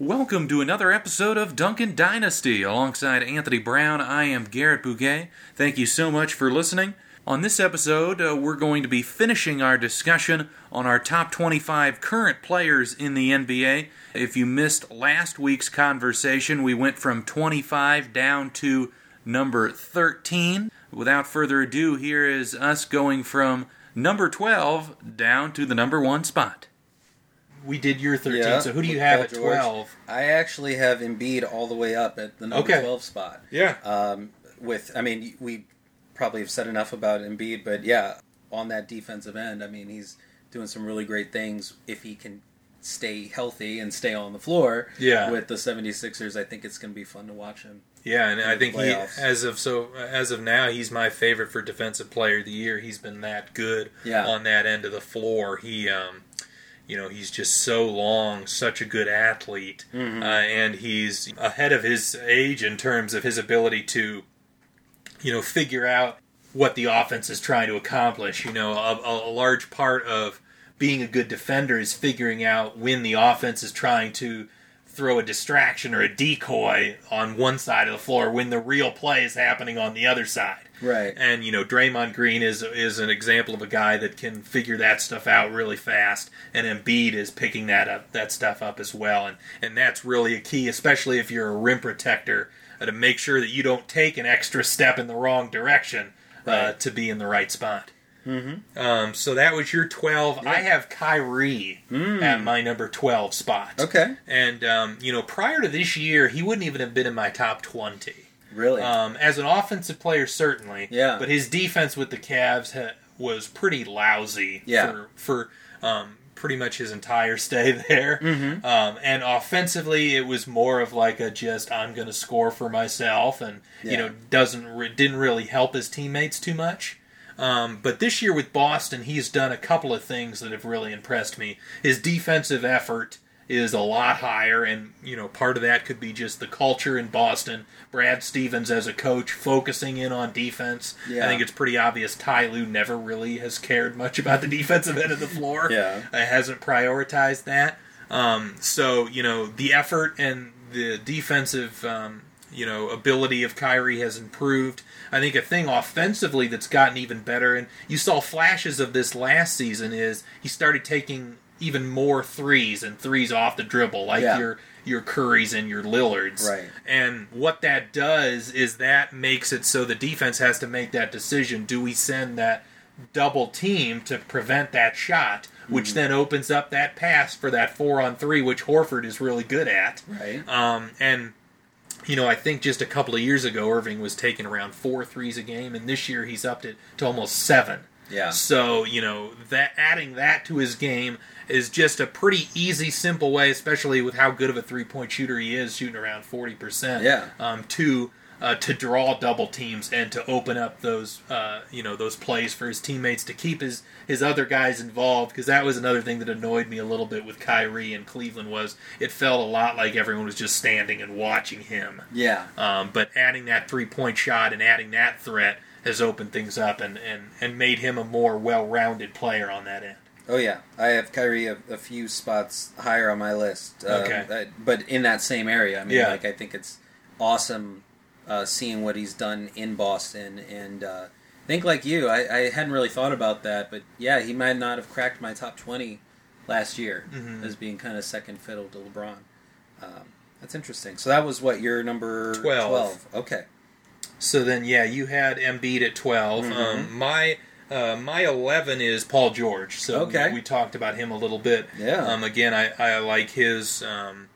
Welcome to another episode of Duncan Dynasty. Alongside Anthony Brown, I am Garrett Bouguet. Thank you so much for listening. On this episode, uh, we're going to be finishing our discussion on our top 25 current players in the NBA. If you missed last week's conversation, we went from 25 down to number 13. Without further ado, here is us going from number 12 down to the number 1 spot. We did your 13, Yeah, so who do you have at George. 12? I actually have Embiid all the way up at the number Okay. 12 spot. Yeah. Um, with, I mean, we probably have said enough about Embiid, but yeah, on that defensive end, I mean, he's doing some really great things if he can stay healthy and stay on the floor. Yeah. With the 76ers, I think it's going to be fun to watch him. Yeah, and I think he, as of so as of now, he's my favorite for defensive player of the year. He's been that good Yeah. on that end of the floor. He, um, you know, he's just so long, such a good athlete, Mm-hmm. uh, and he's ahead of his age in terms of his ability to, you know, figure out what the offense is trying to accomplish. You know, a, a, a large part of being a good defender is figuring out when the offense is trying to throw a distraction or a decoy on one side of the floor when the real play is happening on the other side. Right. And you know, Draymond Green is is an example of a guy that can figure that stuff out really fast, and Embiid is picking that up that stuff up as well, and and that's really a key, especially if you're a rim protector, uh, to make sure that you don't take an extra step in the wrong direction uh, Right. to be in the right spot. Mm-hmm. Um, so that was your twelve. I have Kyrie at my number twelve spot. Okay. And um, you know, prior to this year, he wouldn't even have been in my top twenty. Really? Um, as an offensive player, certainly. Yeah. But his defense with the Cavs ha- was pretty lousy Yeah. for for um, pretty much his entire stay there. Mm-hmm. Um, and offensively, it was more of like a just I'm going to score for myself, and you know doesn't re- didn't really help his teammates too much. Um, but this year with Boston, he's done a couple of things that have really impressed me. His defensive effort is a lot higher, and you know part of that could be just the culture in Boston. Brad Stevens as a coach focusing in on defense. Yeah. I think it's pretty obvious Ty Lue never really has cared much about the defensive end of the floor. Yeah. uh, hasn't prioritized that. Um, so you know the effort and the defensive um, you know ability of Kyrie has improved. I think a thing offensively that's gotten even better, and you saw flashes of this last season, is he started taking even more threes and threes off the dribble, like Yeah. your your Currys and your Lillards. Right. And what that does is that makes it so the defense has to make that decision: do we send that double team to prevent that shot, which Mm-hmm. then opens up that pass for that four on three, which Horford is really good at. right. Um, and you know, I think just a couple of years ago, Irving was taking around four threes a game, and this year he's upped it to almost seven. Yeah. So you know that adding that to his game is just a pretty easy, simple way, especially with how good of a three point shooter he is, shooting around forty percent. Yeah. Um, to uh, to draw double teams and to open up those uh, you know those plays for his teammates to keep his his other guys involved because that was another thing that annoyed me a little bit with Kyrie and Cleveland was it felt a lot like everyone was just standing and watching him. Yeah. Um, but adding that three point shot and adding that threat has opened things up and, and, and made him a more well rounded player on that end. Oh yeah, I have Kyrie a, a few spots higher on my list. Um, Okay. that- but in that same area, I mean, Yeah. like I think it's awesome uh, seeing what he's done in Boston, and uh, I think like you, I, I hadn't really thought about that, but yeah, he might not have cracked my top twenty last year Mhm. as being kind of second fiddle to LeBron. Um, that's interesting. So that was what your number 12. Okay. So then, yeah, you had Embiid at 12. Mhm. Um, my uh, my 11 is Paul George. So Okay. we, talked about him a little bit. Yeah. Um, again, I, I like his um,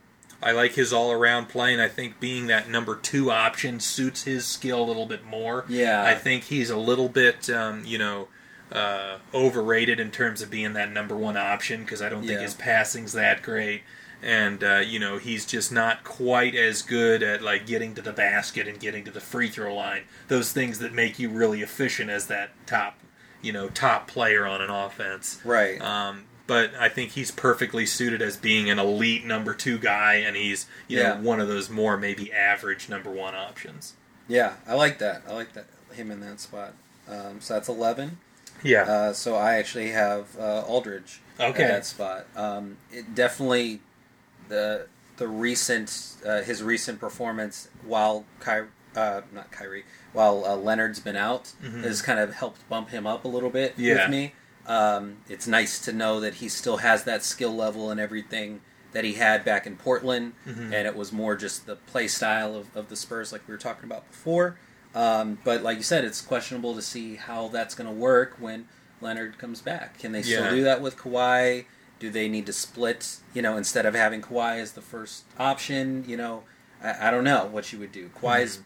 I like his all around play, and I think being that number two option suits his skill a little bit more. Yeah. I think he's a little bit, um, you know, uh, overrated in terms of being that number one option because I don't think Yeah. his passing's that great. And uh, you know he's just not quite as good at like getting to the basket and getting to the free throw line. Those things that make you really efficient as that top, you know, top player on an offense. Right. Um, but I think he's perfectly suited as being an elite number two guy, and he's you Yeah. know one of those more maybe average number one options. yeah, I like that. I like that him in that spot. Um, so that's eleven. Yeah. Uh, so I actually have uh, Aldridge Okay. at that spot. Um, it definitely the the recent uh, his recent performance while Ky- uh, not Kyrie while uh, Leonard's been out Mhm. has kind of helped bump him up a little bit Yeah. with me. Um, it's nice to know that he still has that skill level and everything that he had back in Portland, Mhm. and it was more just the play style of, of the Spurs, like we were talking about before. Um, but like you said, it's questionable to see how that's going to work when Leonard comes back. Can they still Yeah. do that with Kawhi? Do they need to split? You know, instead of having Kawhi as the first option, you know, I, I don't know what you would do. Kawhi's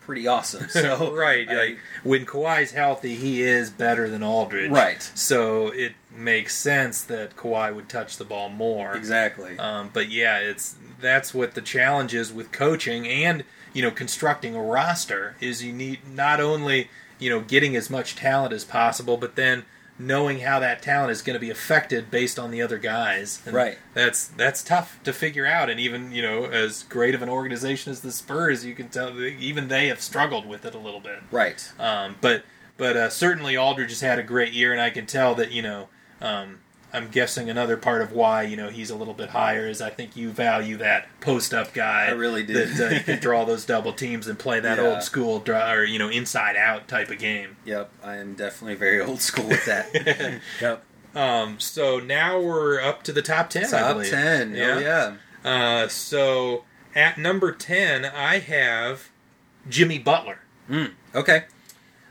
pretty awesome, so right, I- like when Kawhi's healthy, he is better than Aldridge. Right. So it makes sense that Kawhi would touch the ball more. exactly. Um, but yeah, it's that's what the challenge is with coaching and you know constructing a roster is you need not only you know getting as much talent as possible, but then knowing how that talent is going to be affected based on the other guys. And Right. That's that's tough to figure out, and even you know as great of an organization as the Spurs, you can tell even they have struggled with it a little bit. right. Um, but but uh, certainly Aldridge has had a great year, and I can tell that you know um, I'm guessing another part of why you know he's a little bit higher is I think you value that post up guy. I really do. That uh, can draw those double teams and play that Yeah. old school draw, or you know inside out type of game. Yep, I am definitely very old school with that. yep. Um, so now we're up to the top ten. Top ten. Yeah. Oh yeah. Uh, so at number ten, I have Jimmy Butler. Mm. Okay.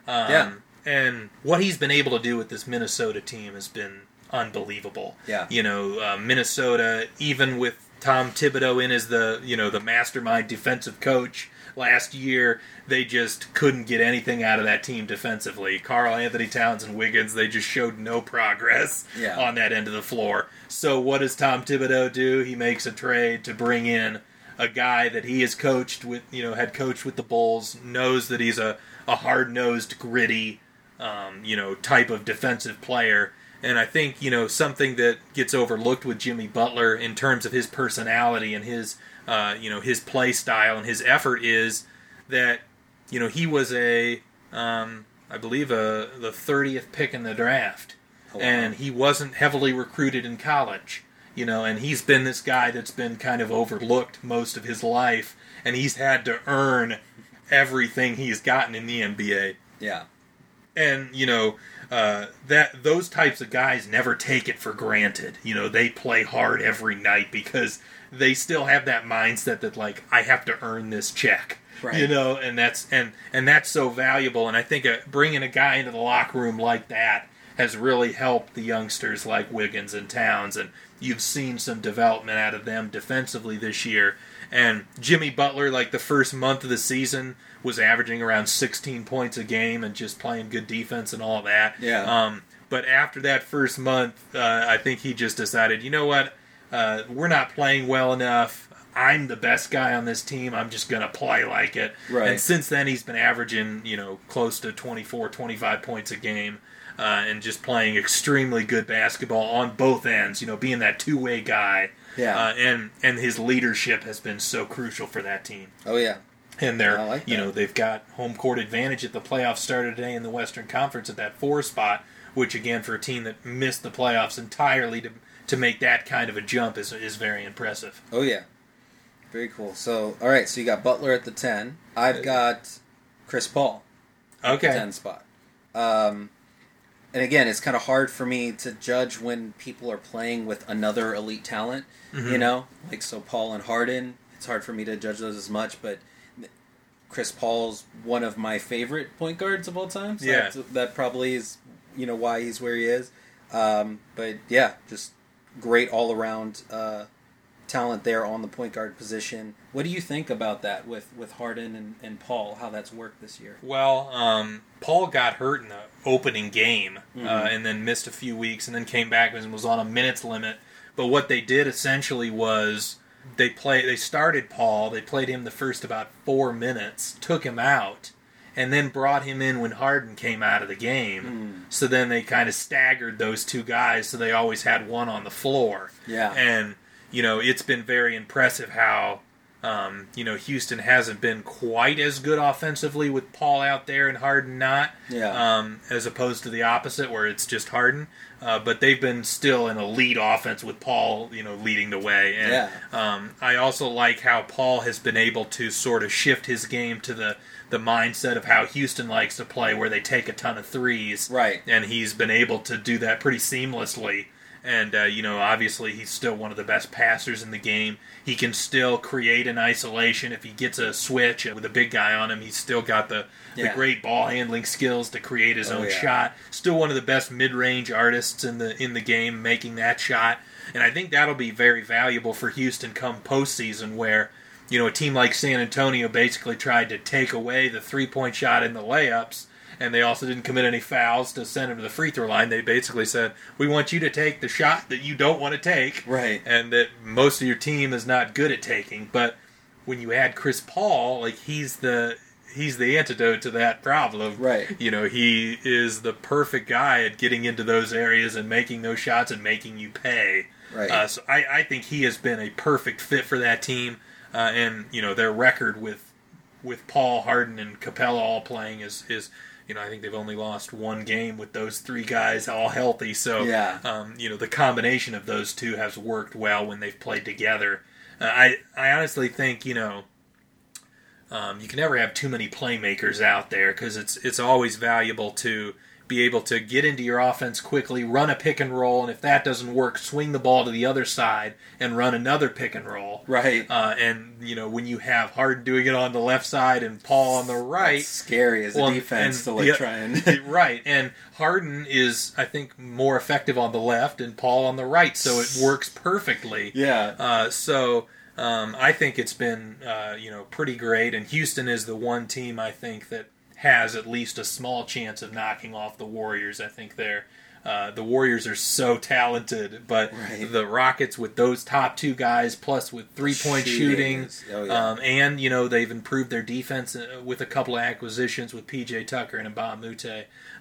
Um, Yeah. And what he's been able to do with this Minnesota team has been unbelievable. Yeah. You know, uh, Minnesota, even with Tom Thibodeau in as the you know the mastermind defensive coach last year, they just couldn't get anything out of that team defensively. Karl-Anthony Towns and Wiggins, they just showed no progress Yeah. on that end of the floor. So what does Tom Thibodeau do? He makes a trade to bring in a guy that he has coached with, you know, had coached with the Bulls, knows that he's a, a hard nosed, gritty, um, you know, type of defensive player. And I think, you know, something that gets overlooked with Jimmy Butler in terms of his personality and his, uh, you know, his play style and his effort is that, you know, he was a, um, I believe, a, the 30th pick in the draft. Oh, wow. And he wasn't heavily recruited in college you know, and he's been this guy that's been kind of overlooked most of his life, and he's had to earn everything he's gotten in the NBA. Yeah. And you know, uh, that those types of guys never take it for granted. You know, they play hard every night because they still have that mindset that like I have to earn this check. Right. You know, and that's and and that's so valuable. And I think uh, bringing a guy into the locker room like that has really helped the youngsters like Wiggins and Towns, and you've seen some development out of them defensively this year. And Jimmy Butler, like the first month of the season, was averaging around 16 points a game and just playing good defense and all that. Yeah. Um, but after that first month, uh, I think he just decided, you know what, uh, we're not playing well enough. I'm the best guy on this team. I'm just going to play like it. Right. And since then, he's been averaging, you know, close to 24, 25 points a game. Uh, and just playing extremely good basketball on both ends, you know, being that two-way guy, Yeah. uh, and and his leadership has been so crucial for that team. oh yeah. And they're, like you know, they've got home court advantage at the playoffs started today in the Western Conference at that four spot, which again for a team that missed the playoffs entirely to to make that kind of a jump is is very impressive. Oh yeah. Very cool. So all right. So you got Butler at the ten. I've got Chris Paul. at the Okay. ten spot. Um, and again, it's kind of hard for me to judge when people are playing with another elite talent. Mm-hmm. You know, like so Paul and Harden. It's hard for me to judge those as much, but Chris Paul's one of my favorite point guards of all time. So Yeah. that, that probably is you know why he's where he is. Um, but yeah, just great all around uh, talent there on the point guard position. What do you think about that with with Harden and, and Paul? How that's worked this year? Well, um, Paul got hurt in the opening game Mm-hmm. uh, and then missed a few weeks and then came back and was on a minutes limit. But what they did essentially was they play they started Paul, they played him the first about 4 minutes, took him out and then brought him in when Harden came out of the game. Hmm. So then they kind of staggered those two guys so they always had one on the floor. Yeah. And you know, it's been very impressive how um, you know, Houston hasn't been quite as good offensively with Paul out there and Harden not, Yeah. um, as opposed to the opposite where it's just Harden. Uh, but they've been still an elite offense with Paul, you know, leading the way. And Yeah. um, I also like how Paul has been able to sort of shift his game to the the mindset of how Houston likes to play, where they take a ton of threes, Right. And he's been able to do that pretty seamlessly. And uh, you know, obviously, he's still one of the best passers in the game. He can still create an isolation if he gets a switch with a big guy on him. He's still got the, the great ball handling skills to create his Oh, own yeah. shot. Still one of the best mid range artists in the in the game, making that shot. And I think that'll be very valuable for Houston come postseason, where you know a team like San Antonio basically tried to take away the three point shot in the layups. And they also didn't commit any fouls to send him to the free throw line. They basically said, "We want you to take the shot that you don't want to take, Right. and that most of your team is not good at taking." But when you add Chris Paul, like he's the he's the antidote to that problem. Right. You know, he is the perfect guy at getting into those areas and making those shots and making you pay. Right. Uh, so I, I think he has been a perfect fit for that team. Uh, and you know their record with with Paul Harden and Capela all playing is is you know I think they've only lost one game with those three guys all healthy. So Yeah. um, you know the combination of those two has worked well when they've played together. Uh, I I honestly think you know um, you can never have too many playmakers out there because it's it's always valuable to be able to get into your offense quickly, run a pick and roll, and if that doesn't work, swing the ball to the other side and run another pick and roll. Right. Uh, and you know when you have Harden doing it on the left side and Paul on the right, It's scary as a well, defense to like the- try and right, and Harden is I think more effective on the left and Paul on the right, so it works perfectly. yeah. Uh, so um, I think it's been uh, you know pretty great, and Houston is the one team I think that has at least a small chance of knocking off the Warriors. I think they're. Uh, the Warriors are so talented, but Right. the Rockets with those top two guys, plus with three-point Shooting shooting, oh, yeah. um, and you know they've improved their defense uh, with a couple of acquisitions with PJ Tucker and Mbah Mute.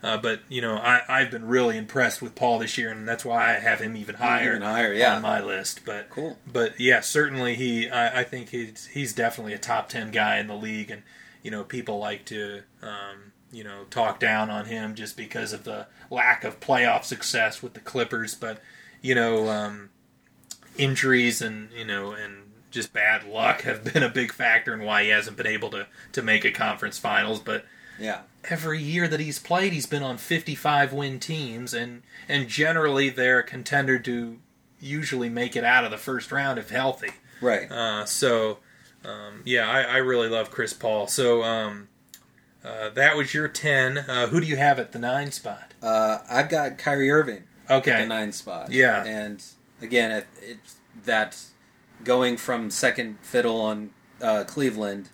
Uh, but you know I, I've been really impressed with Paul this year, and that's why I have him even higher, Even higher, yeah. on my list. But Cool. But yeah, certainly he. I, I think he's he's definitely a top ten guy in the league, and you know people like to um, you know talk down on him just because of the lack of playoff success with the Clippers. But you know um, injuries and you know and just bad luck have been a big factor in why he hasn't been able to to make a conference finals. But yeah. every year that he's played, he's been on 55 win teams, and and generally they're a contender to usually make it out of the first round if healthy. Right. Uh, so, um, yeah, I, I really love Chris Paul. So um, uh, that was your 10. Uh, who do you have at the nine spot? Uh, I've got Kyrie Irving at Okay. the nine spot. Yeah. and again, it, it's that going from second fiddle on uh, Cleveland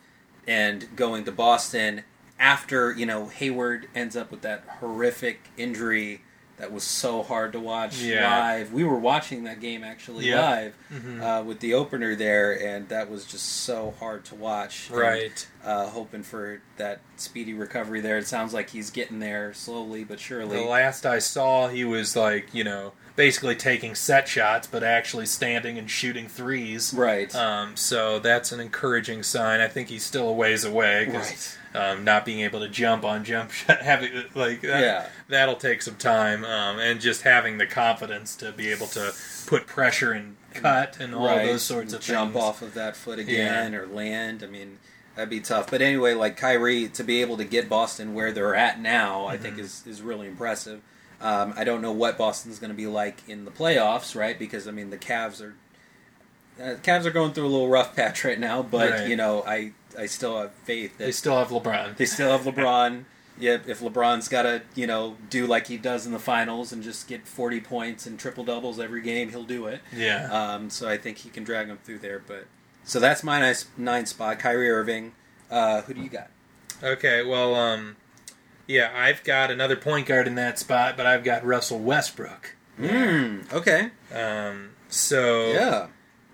and going to Boston after you know Hayward ends up with that horrific injury that was so hard to watch Yeah. live. We were watching that game actually Yep. Mm-hmm. live uh, with the opener there, and that was just so hard to watch. And, Right. uh, hoping for that speedy recovery there. It sounds like he's getting there slowly but surely. The last I saw, he was like, you know, basically taking set shots, but actually standing and shooting threes. Right. Um, so that's an encouraging sign. I think he's still a ways away because um, not being able to jump on jump shot, having like that, Yeah. that'll take some time, um, and just having the confidence to be able to put pressure and cut and all right. those sorts of jump things. off of that foot again or land. I mean, that'd be tough. But anyway, like Kyrie to be able to get Boston where they're at now, I Mm-hmm. think is is really impressive. Um, I don't know what Boston's going to be like in the playoffs, right? Because I mean, the Cavs are uh, Cavs are going through a little rough patch right now, but Right. you know, I I still have faith that They still have LeBron. they still have LeBron. Yeah, if LeBron's got to, you know, do like he does in the finals and just get 40 points and triple doubles every game, he'll do it. Yeah. Um, so I think he can drag them through there. But so that's my nice nine spot. Kyrie Irving. Uh, who do you got? Okay, well, um, yeah, I've got another point guard in that spot, but I've got Russell Westbrook. Mm, okay. Um, so Yeah.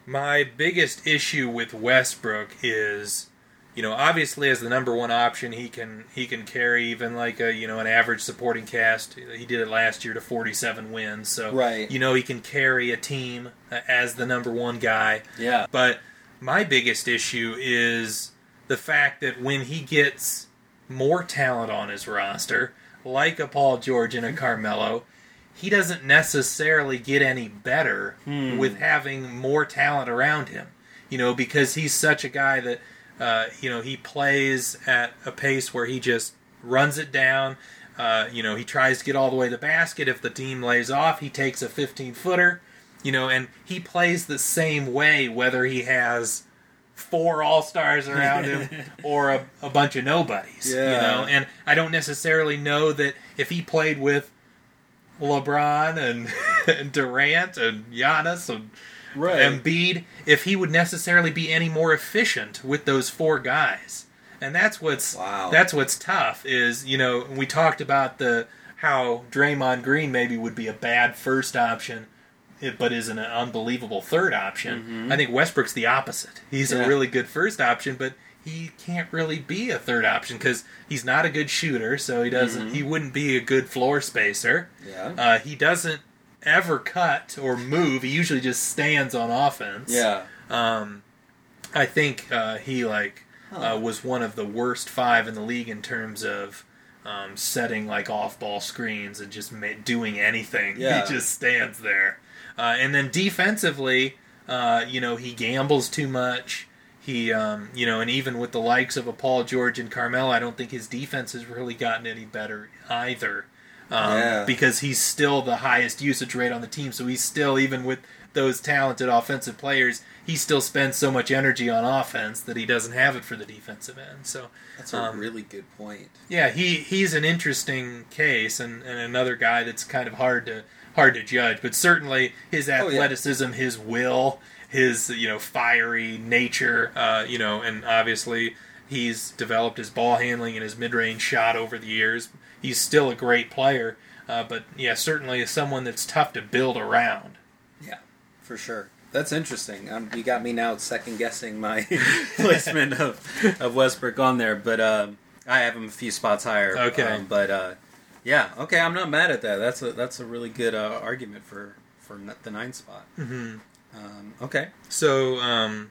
my biggest issue with Westbrook is, you know, obviously as the number one option, he can he can carry even like a you know an average supporting cast. He did it last year to 47 wins, so Right. you know he can carry a team uh, as the number one guy. Yeah. But my biggest issue is the fact that when he gets more talent on his roster, like a Paul George and a Carmelo, he doesn't necessarily get any better with having more talent around him. You know, because he's such a guy that, uh, you know, he plays at a pace where he just runs it down. Uh, you know, he tries to get all the way to the basket. If the team lays off, he takes a 15 footer. You know, and he plays the same way whether he has four all stars around him or a, a bunch of nobodies. You know, and I don't necessarily know that if he played with LeBron and, and Durant and Giannis and Right. Embiid, if he would necessarily be any more efficient with those four guys. And that's what's Wow. that's what's tough is, you know, we talked about the how Draymond Green maybe would be a bad first option eh, but is an unbelievable third option. I think Westbrook's the opposite. He's Mm-hmm. Yeah. a really good first option, but he can't really be a third option because he's not a good shooter, so he doesn't. Mm-hmm. He wouldn't be a good floor spacer. Yeah. Uh, he doesn't ever cut or move. He usually just stands on offense. yeah. Um, I think uh, he like Huh. uh, was one of the worst five in the league in terms of um, setting like off-ball screens and just ma- doing anything. Yeah. He just stands there. Uh, and then defensively, uh, you know, he gambles too much. He, um, you know, and even with the likes of a Paul George and Carmelo, I don't think his defense has really gotten any better either. Um, Yeah. Because he's still the highest usage rate on the team, so he's still even with those talented offensive players, he still spends so much energy on offense that he doesn't have it for the defensive end. So That's a um, really good point. yeah, he he's an interesting case and, and another guy that's kind of hard to hard to judge. But certainly his Oh, yeah. athleticism, his will, his you know fiery nature, uh, you know, and obviously he's developed his ball handling and his mid range shot over the years. He's still a great player, uh, but yeah, certainly is someone that's tough to build around. Yeah, for sure. That's interesting. Um, you got me now second guessing my placement of, of Westbrook on there, but um, I have him a few spots higher. Okay. Um, but uh, yeah, okay, I'm not mad at that. That's a that's a really good uh, argument for for the nine spot. Mm-hmm. Um, okay. So, um,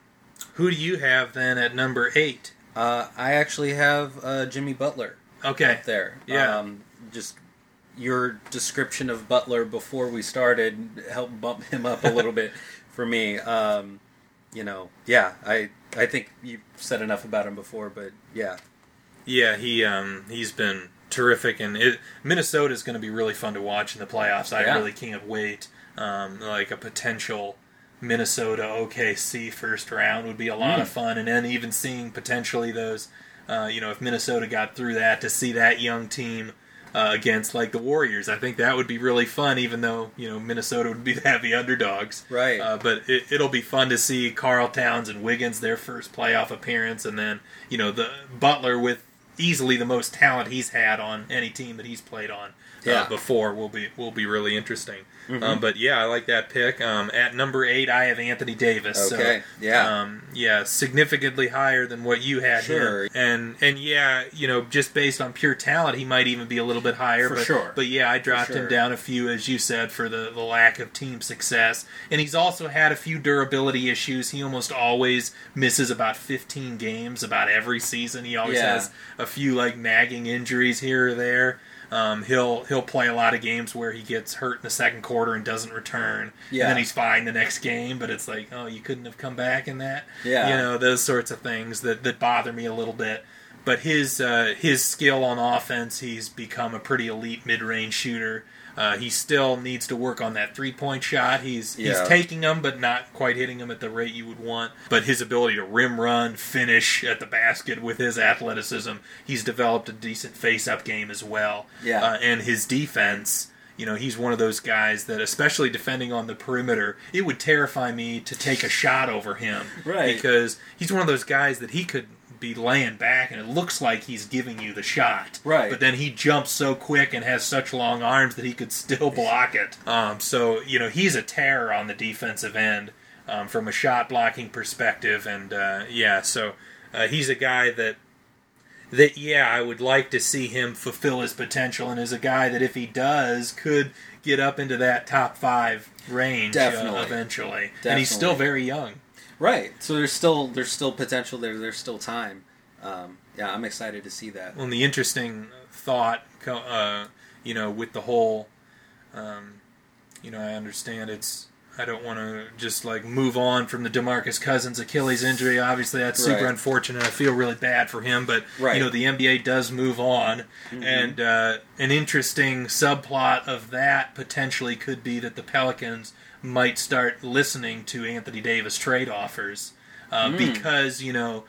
who do you have then at number eight? Uh, I actually have uh, Jimmy Butler Okay, up there. Yeah. Um, just your description of Butler before we started helped bump him up a little bit for me. Um, you know, yeah, I I think you've said enough about him before, but yeah, Yeah, he um he's been terrific, and it, Minnesota's going to be really fun to watch in the playoffs. I Yeah. really can't wait. Um, like a potential Minnesota OKC first round would be a lot of fun, and then even seeing potentially those, uh, you know, if Minnesota got through that to see that young team. Uh, against like the Warriors, I think that would be really fun. Even though you know Minnesota would be the heavy underdogs, Right. Uh, but it, it'll be fun to see Karl Towns and Wiggins their first playoff appearance, and then you know the Butler with easily the most talent he's had on any team that he's played on Yeah. uh, before will be will be really interesting. Um, but yeah, I like that pick. Um, at number eight, I have Anthony Davis. so, Okay, yeah. um, yeah, significantly higher than what you had Sure. here. And and yeah, you know, just based on pure talent, he might even be a little bit higher. For but, sure. But yeah, I dropped sure. him down a few, as you said, for the, the lack of team success. And he's also had a few durability issues. He almost always misses about 15 games about every season. He always Yeah. has a few like nagging injuries here or there. Um, he'll he'll play a lot of games where he gets hurt in the second quarter and doesn't return, Yeah. and then he's fine the next game. But it's like, oh, you couldn't have come back in that, Yeah. You know, those sorts of things that that bother me a little bit. but his uh, his skill on offense, he's become a pretty elite mid range shooter. Uh, he still needs to work on that three point shot. He's Yeah. he's taking them, but not quite hitting them at the rate you would want. But his ability to rim run, finish at the basket with his athleticism, he's developed a decent face up game as well. Yeah. uh, and his defense. You know, he's one of those guys that, especially defending on the perimeter, it would terrify me to take a shot over him. Right. Because he's one of those guys that he could be laying back and it looks like he's giving you the shot. Right. But then he jumps so quick and has such long arms that he could still block it. Um, so, you know, he's a terror on the defensive end um, from a shot blocking perspective. And, uh, yeah, so uh, he's a guy that that yeah, I would like to see him fulfill his potential, and is a guy that if he does, could get up into that top five range uh, Definitely. eventually. And he's still very young. Right. So there's still there's still potential there. There's still time. Um, yeah, I'm excited to see that. Well, and the interesting thought, uh, you know, with the whole, um, you know, I understand it's. I don't want to just like move on from the DeMarcus Cousins Achilles injury. Obviously, that's super Right. unfortunate. I feel really bad for him, but Right. you know, the NBA does move on, and uh, an interesting subplot of that potentially could be that the Pelicans might start listening to Anthony Davis trade offers uh, because you know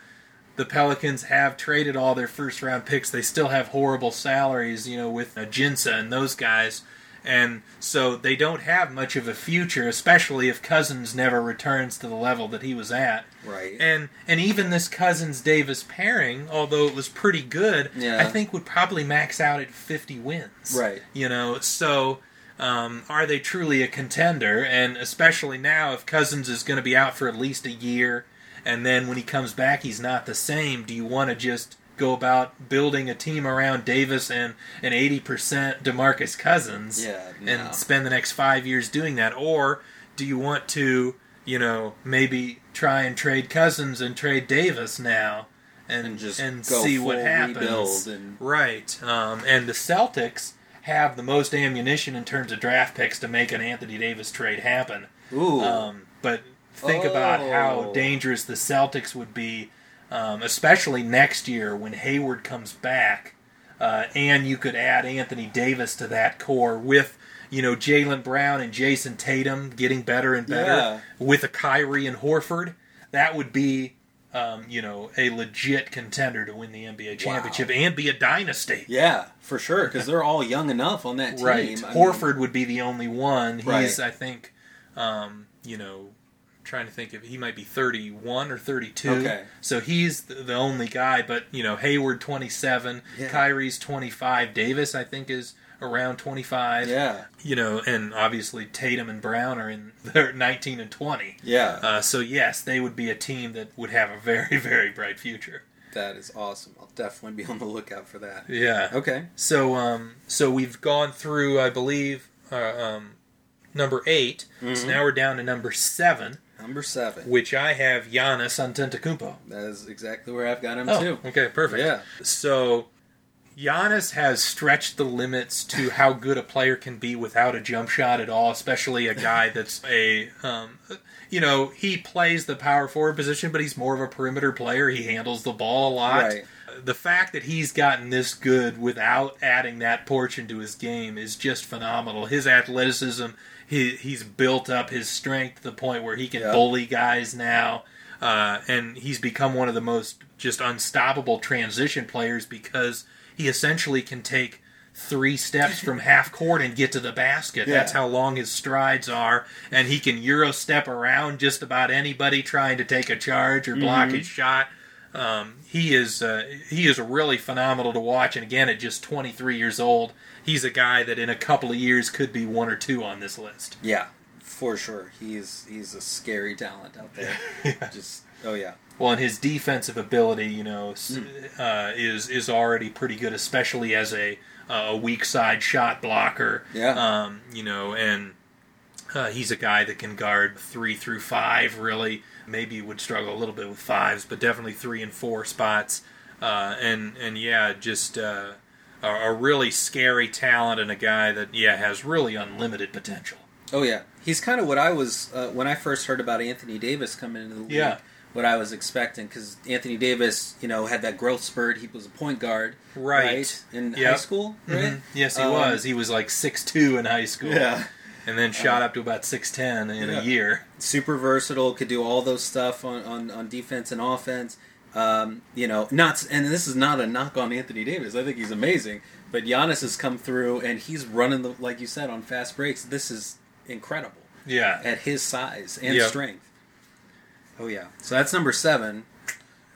the Pelicans have traded all their first round picks. They still have horrible salaries, you know, with uh, Jinsa and those guys. And so they don't have much of a future, especially if Cousins never returns to the level that he was at. Right. And and even this Cousins Davis pairing, although it was pretty good, Yeah. I think would probably max out at 50 wins. Right. You know, so um, are they truly a contender? And especially now, if Cousins is going to be out for at least a year, and then when he comes back, he's not the same. Do you want to just go about building a team around Davis and an 80% DeMarcus Cousins Yeah, no. and spend the next five years doing that? Or do you want to, you know, maybe try and trade Cousins and trade Davis now? And, And just and go see what happens. rebuild and- Right. Um, and the Celtics have the most ammunition in terms of draft picks to make an Anthony Davis trade happen. Ooh. Um, but think about how Oh. dangerous the Celtics would be, um, especially next year when Hayward comes back, uh, and you could add Anthony Davis to that core with. You know, Jaylen Brown and Jayson Tatum getting better and better Yeah. with a Kyrie and Horford. That would be, um, you know, a legit contender to win the NBA championship and be a dynasty. yeah, for sure, because they're all young enough on that team. Right. I mean, Horford would be the only one. He's, Right. I think, um, you know, trying to think if he might be 31 or 32. Okay. So he's the, the only guy. But you know, Hayward 27, Yeah. Kyrie's 25, Davis I think is around 25. Yeah. You know, and obviously Tatum and Brown are in they're 19 and 20. Yeah. Uh, so yes, they would be a team that would have a very very bright future. that is awesome. I'll definitely be on the lookout for that. Yeah. Okay. So, um, so we've gone through, I believe, uh, um, number 8 Mm-hmm. So now we're down to number seven, Number seven. which I have Giannis Antetokounmpo. That is exactly where I've got him Oh, too. okay, perfect. Yeah. So, Giannis has stretched the limits to how good a player can be without a jump shot at all, especially a guy that's a, um, you know, he plays the power forward position, but he's more of a perimeter player. He handles the ball a lot. Right. The fact that he's gotten this good without adding that portion to his game is just phenomenal. His athleticism, he, he's built up his strength to the point where he can Yeah. bully guys now. Uh, and he's become one of the most just unstoppable transition players because he essentially can take three steps from half court and get to the basket. Yeah. That's how long his strides are, and he can euro step around just about anybody trying to take a charge or block Mm-hmm. his shot. Um, he is uh, he is really phenomenal to watch, and again, at just 23 years old, he's a guy that in a couple of years could be one or two on this list. Yeah, for sure. He's he's a scary talent out there. Just oh yeah. Well, and his defensive ability, you know, s uh, is is already pretty good, especially as a a weak side shot blocker. Yeah. Um, you know, and uh, he's a guy that can guard three through five. Really, maybe would struggle a little bit with fives, but definitely three and four spots. Uh, and and yeah, just uh, a, a really scary talent and a guy that yeah has really unlimited potential. Oh yeah. He's kind of what I was uh, when I first heard about Anthony Davis coming into the league. Yeah. What I was expecting because Anthony Davis, you know, had that growth spurt. He was a point guard, Right. in Yep. high school, right? Mhm. Yes, he Um, was. He was like six two in high school. Yeah. And then shot up to about 6'10 in Yeah. a year. super versatile, could do all those stuff on, on, on defense and offense. Um, you know, not and this is not a knock on Anthony Davis. I think he's amazing, but Giannis has come through and he's running the like you said on fast breaks. This is incredible Yeah. at his size and Yep. strength. Oh yeah, so that's number seven.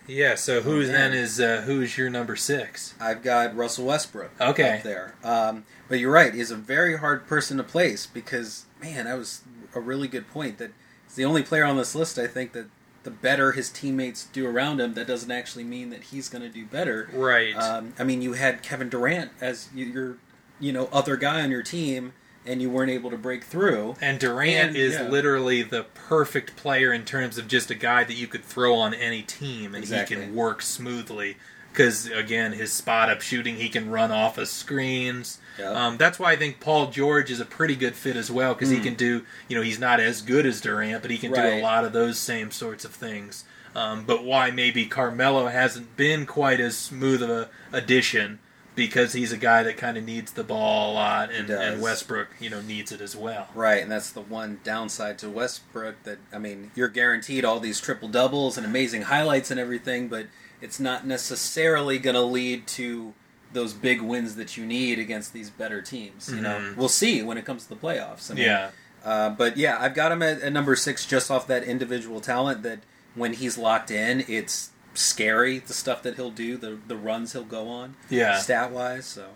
Yeah, so who's Oh, then is uh, who's your number six? I've got Russell Westbrook Okay. up there. Um, but you're right; he's a very hard person to place because, man, that was a really good point. That he's the only player on this list I think that the better his teammates do around him, that doesn't actually mean that he's going to do better. Right. Um, I mean, you had Kevin Durant as your, you know, other guy on your team, and you weren't able to break through. and Durant and, is yeah. literally the perfect player in terms of just a guy that you could throw on any team and Exactly. he can work smoothly. Because again, his spot up shooting, he can run off of screens. Yeah. Um, that's why I think Paul George is a pretty good fit as well. Because he can do, you know, he's not as good as Durant, but he can do Hmm. A lot of those same sorts of things. Um, but why maybe Carmelo hasn't been quite as smooth of a addition because he's a guy that kind of needs the ball a lot, and, and Westbrook, you know, needs it as well. Right, and that's the one downside to Westbrook that I mean, you're guaranteed all these triple doubles and amazing highlights and everything, but it's not necessarily going to lead to those big wins that you need against these better teams. You know, Mhm. we'll see when it comes to the playoffs. I mean, Yeah. Uh, but yeah, I've got him at, at number six just off that individual talent. That when he's locked in, it's scary the stuff that he'll do, the the runs he'll go on, Yeah. stat wise. So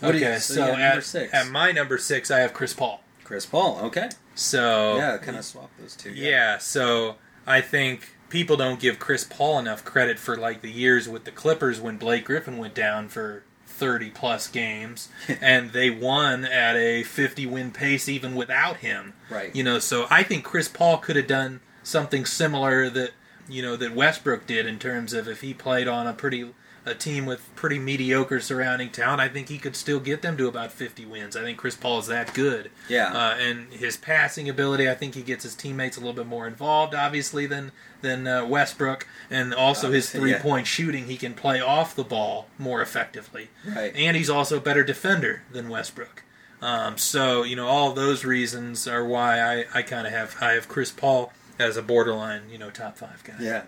What do okay, you- so, so yeah, number at, six. at my number six, I have Chris Paul. Chris Paul, okay, So yeah, kind of swap those two. yeah, so I think people don't give Chris Paul enough credit for like the years with the Clippers when Blake Griffin went down for 30 plus games and they won at a 50 win pace even without him. Right. You know, so I think Chris Paul could have done something similar that you know that Westbrook did in terms of if he played on a pretty a team with pretty mediocre surrounding talent, I think he could still get them to about 50 wins. I think Chris Paul is that good. Yeah. Uh, and his passing ability, I think he gets his teammates a little bit more involved, obviously, than than uh, Westbrook. And also his three point shooting, he can play off the ball more effectively. Right. And he's also a better defender than Westbrook. Um, so you know all those reasons are why I, I kind of have I have Chris Paul as a borderline you know top five guy. Yeah.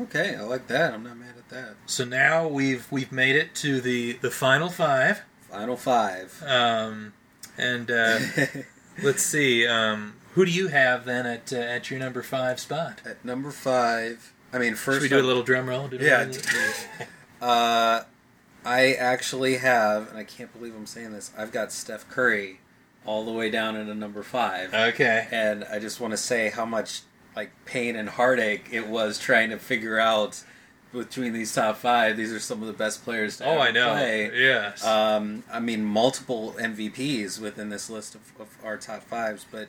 Okay, I like that. I'm not mad at that. So now we've we've made it to the the final five, Final five. um, and uh, let's see um, who do you have then at uh, at your number five spot? At number five, I mean, first. Should we do a little drum roll? Did Yeah. Uh, I actually have, and I can't believe I'm saying this. I've got Steph Curry all the way down into number five, Okay. and I just want to say how much like pain and heartache it was trying to figure out between these top five. These are some of the best players to Oh, I know. play. Yes. Um, I mean, multiple MVPs within this list of, of our top fives, but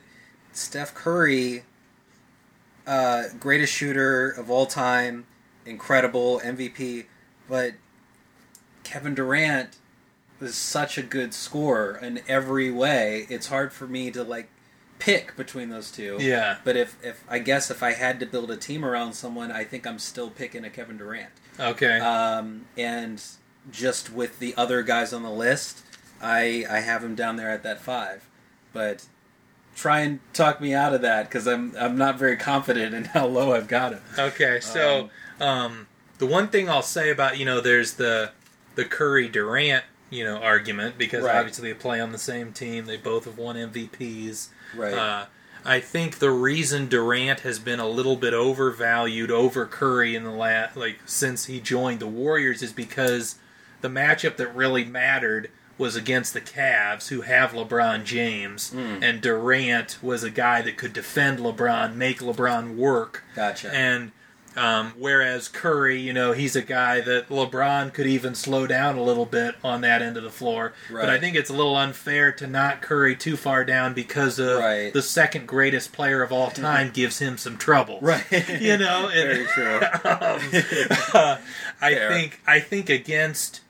Steph Curry, uh, greatest shooter of all time, incredible MVP, but Kevin Durant was such a good scorer in every way. It's hard for me to like pick between those two. yeah. But if, if I guess if I had to build a team around someone, I think I'm still picking a Kevin Durant. Okay. Um, and just with the other guys on the list, I I have him down there at that five. But try and talk me out of that because I'm I'm not very confident in how low I've got him. Okay, so um, the one thing I'll say about you know there's the the Curry Durant you know argument because Right. obviously they play on the same team. They both have won MVPs. Right. Uh, I think the reason Durant has been a little bit overvalued over Curry in the last like since he joined the Warriors is because the matchup that really mattered was against the Cavs, who have LeBron James, Hmm. and Durant was a guy that could defend LeBron, make LeBron work. Gotcha. And um, whereas Curry, you know, he's a guy that LeBron could even slow down a little bit on that end of the floor. But I think it's a little unfair to not Curry too far down because of Right. the second greatest player of all time gives him some trouble. right. You know, and- very true. I Fair. think I think against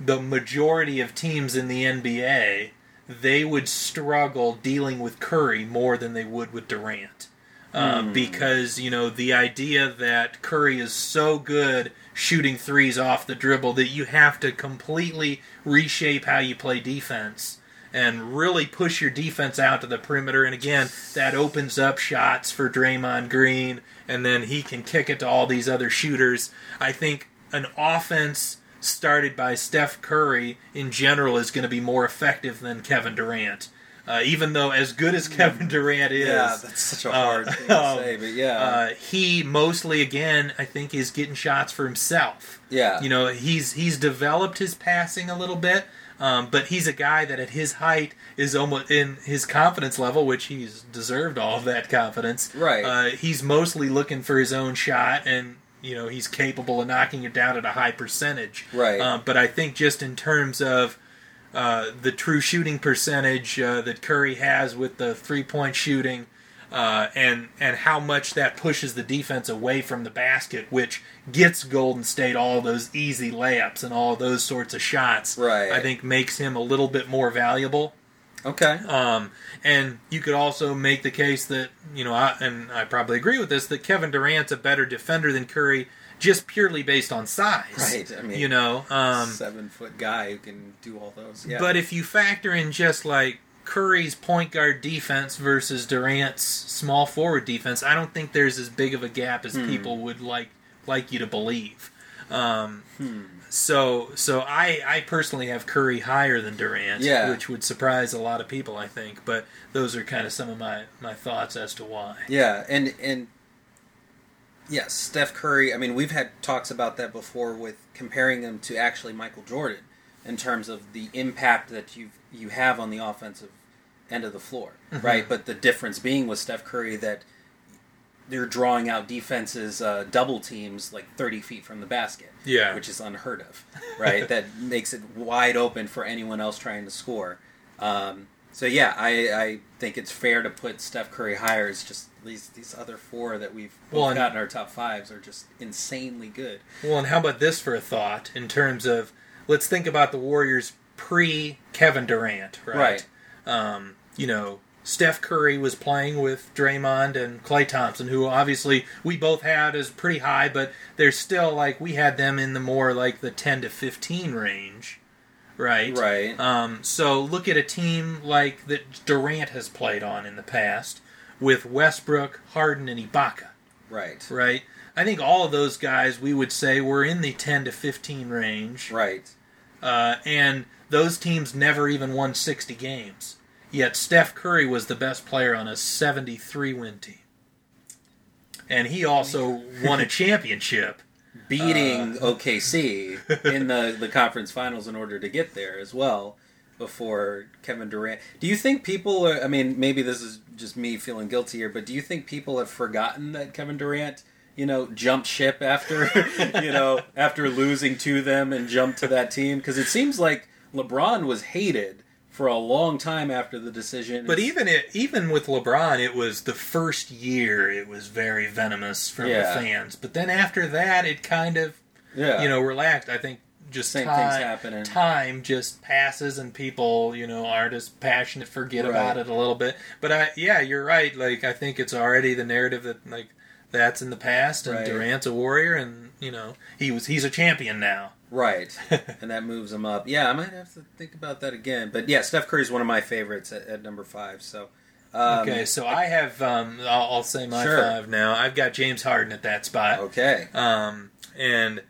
the majority of teams in the NBA, they would struggle dealing with Curry more than they would with Durant. Uh, Hmm. because you know the idea that Curry is so good shooting threes off the dribble that you have to completely reshape how you play defense and really push your defense out to the perimeter. And again, that opens up shots for Draymond Green, and then he can kick it to all these other shooters. I think an offense started by Steph Curry in general is going to be more effective than Kevin Durant. Uh, even though as good as Kevin Durant is, Yeah, that's such a hard thing to um, say, but yeah, uh, he mostly again I think is getting shots for himself. yeah, You know, he's he's developed his passing a little bit, um, but he's a guy that at his height is almost in his confidence level, which he's deserved all of that confidence. Right. Uh, he's mostly looking for his own shot, and you know he's capable of knocking it down at a high percentage. Right. Uh, but I think just in terms of uh, the true shooting percentage uh, that Curry has with the three point shooting, uh, and and how much that pushes the defense away from the basket, which gets Golden State all those easy layups and all those sorts of shots. Right. I think makes him a little bit more valuable. okay, Um, and you could also make the case that you know, I, and I probably agree with this, that Kevin Durant's a better defender than Curry, just purely based on size. Right, I mean, you know, um, seven foot guy who can do all those. Yeah, but if you factor in just like Curry's point guard defense versus Durant's small forward defense, I don't think there's as big of a gap as people would like like you to believe. Um, So, so I, I personally have Curry higher than Durant, Yeah. which would surprise a lot of people, I think. But those are kind of some of my, my thoughts as to why. Yeah, and and yes, Steph Curry. I mean, we've had talks about that before with comparing him to actually Michael Jordan in terms of the impact that you you have on the offensive end of the floor, Mm-hmm. right? But the difference being with Steph Curry that they're drawing out defenses, uh, double teams like thirty feet from the basket, Yeah. which is unheard of, right? that makes it wide open for anyone else trying to score. Um, so yeah, I, I think it's fair to put Steph Curry higher. It's just these these other four that we've Well, and- got in our top fives are just insanely good. Well, and how about this for a thought in terms of let's think about the Warriors pre Kevin Durant, right? Um, you know, Steph Curry was playing with Draymond and Klay Thompson, who obviously we both had as pretty high, but they're still like we had them in the more like the 10 to 15 range, right? Right. Um, so look at a team like that Durant has played on in the past with Westbrook, Harden, and Ibaka Right. right? I think all of those guys we would say were in the 10 to 15 range, Right. uh, and those teams never even won 60 games. Yet Steph Curry was the best player on a 73 win team. And he also won a championship. Beating Uh, OKC in the the conference finals in order to get there as well before Kevin Durant. Do you think people are, I mean, maybe this is just me feeling guilty here, but do you think people have forgotten that Kevin Durant, you know, jumped ship after, you know, after losing to them and jumped to that team? Because it seems like LeBron was hated for a long time after the decision. But even it, even with LeBron, it was the first year it was very venomous from Yeah. the fans. But then after that, it kind of yeah. you know, relaxed. I think just Same time, things happen and- time just passes and people, you know, aren't as passionate, forget about it a little bit. But I, yeah, you're right. Like I think it's already the narrative that like that's in the past, and Right. Durant's a warrior, and you know he was he's a champion now. Right, and that moves him up. Yeah, I might have to think about that again. But yeah, Steph Curry is one of my favorites at, at number five. So, um, okay, so I have um, I'll, I'll say my Sure. five now. I've got James Harden at that spot. okay, Um, and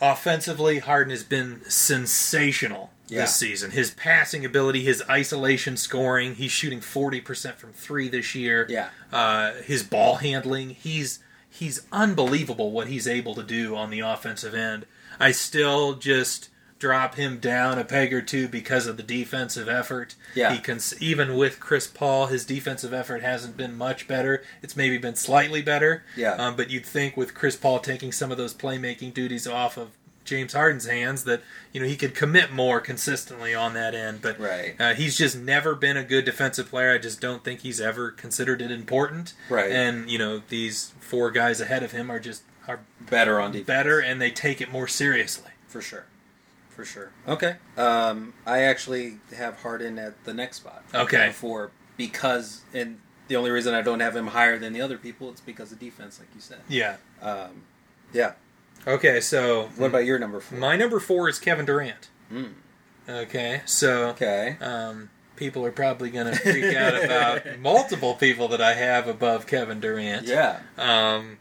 offensively, Harden has been sensational Yeah. this season. His passing ability, his isolation scoring, he's shooting forty percent from three this year. Yeah. Uh, his ball handling, he's he's unbelievable what he's able to do on the offensive end. I still just drop him down a peg or two because of the defensive effort. Yeah. He can even with Chris Paul, his defensive effort hasn't been much better. It's maybe been slightly better. Yeah. Um, but you'd think with Chris Paul taking some of those playmaking duties off of James Harden's hands that you know he could commit more consistently on that end. But Right. uh, he's just never been a good defensive player. I just don't think he's ever considered it important. Right. And you know these four guys ahead of him are just are better on defense better and they take it more seriously. for sure, for sure. Okay, um, I actually have Harden at the next spot. Okay. before because and the only reason I don't have him higher than the other people it's because of defense, like you said. Yeah. Um, yeah. Okay, so What about your number four? my number four is Kevin Durant. Mm. Okay, so Okay. um, people are probably going to freak out about multiple people that I have above Kevin Durant. Yeah. Um,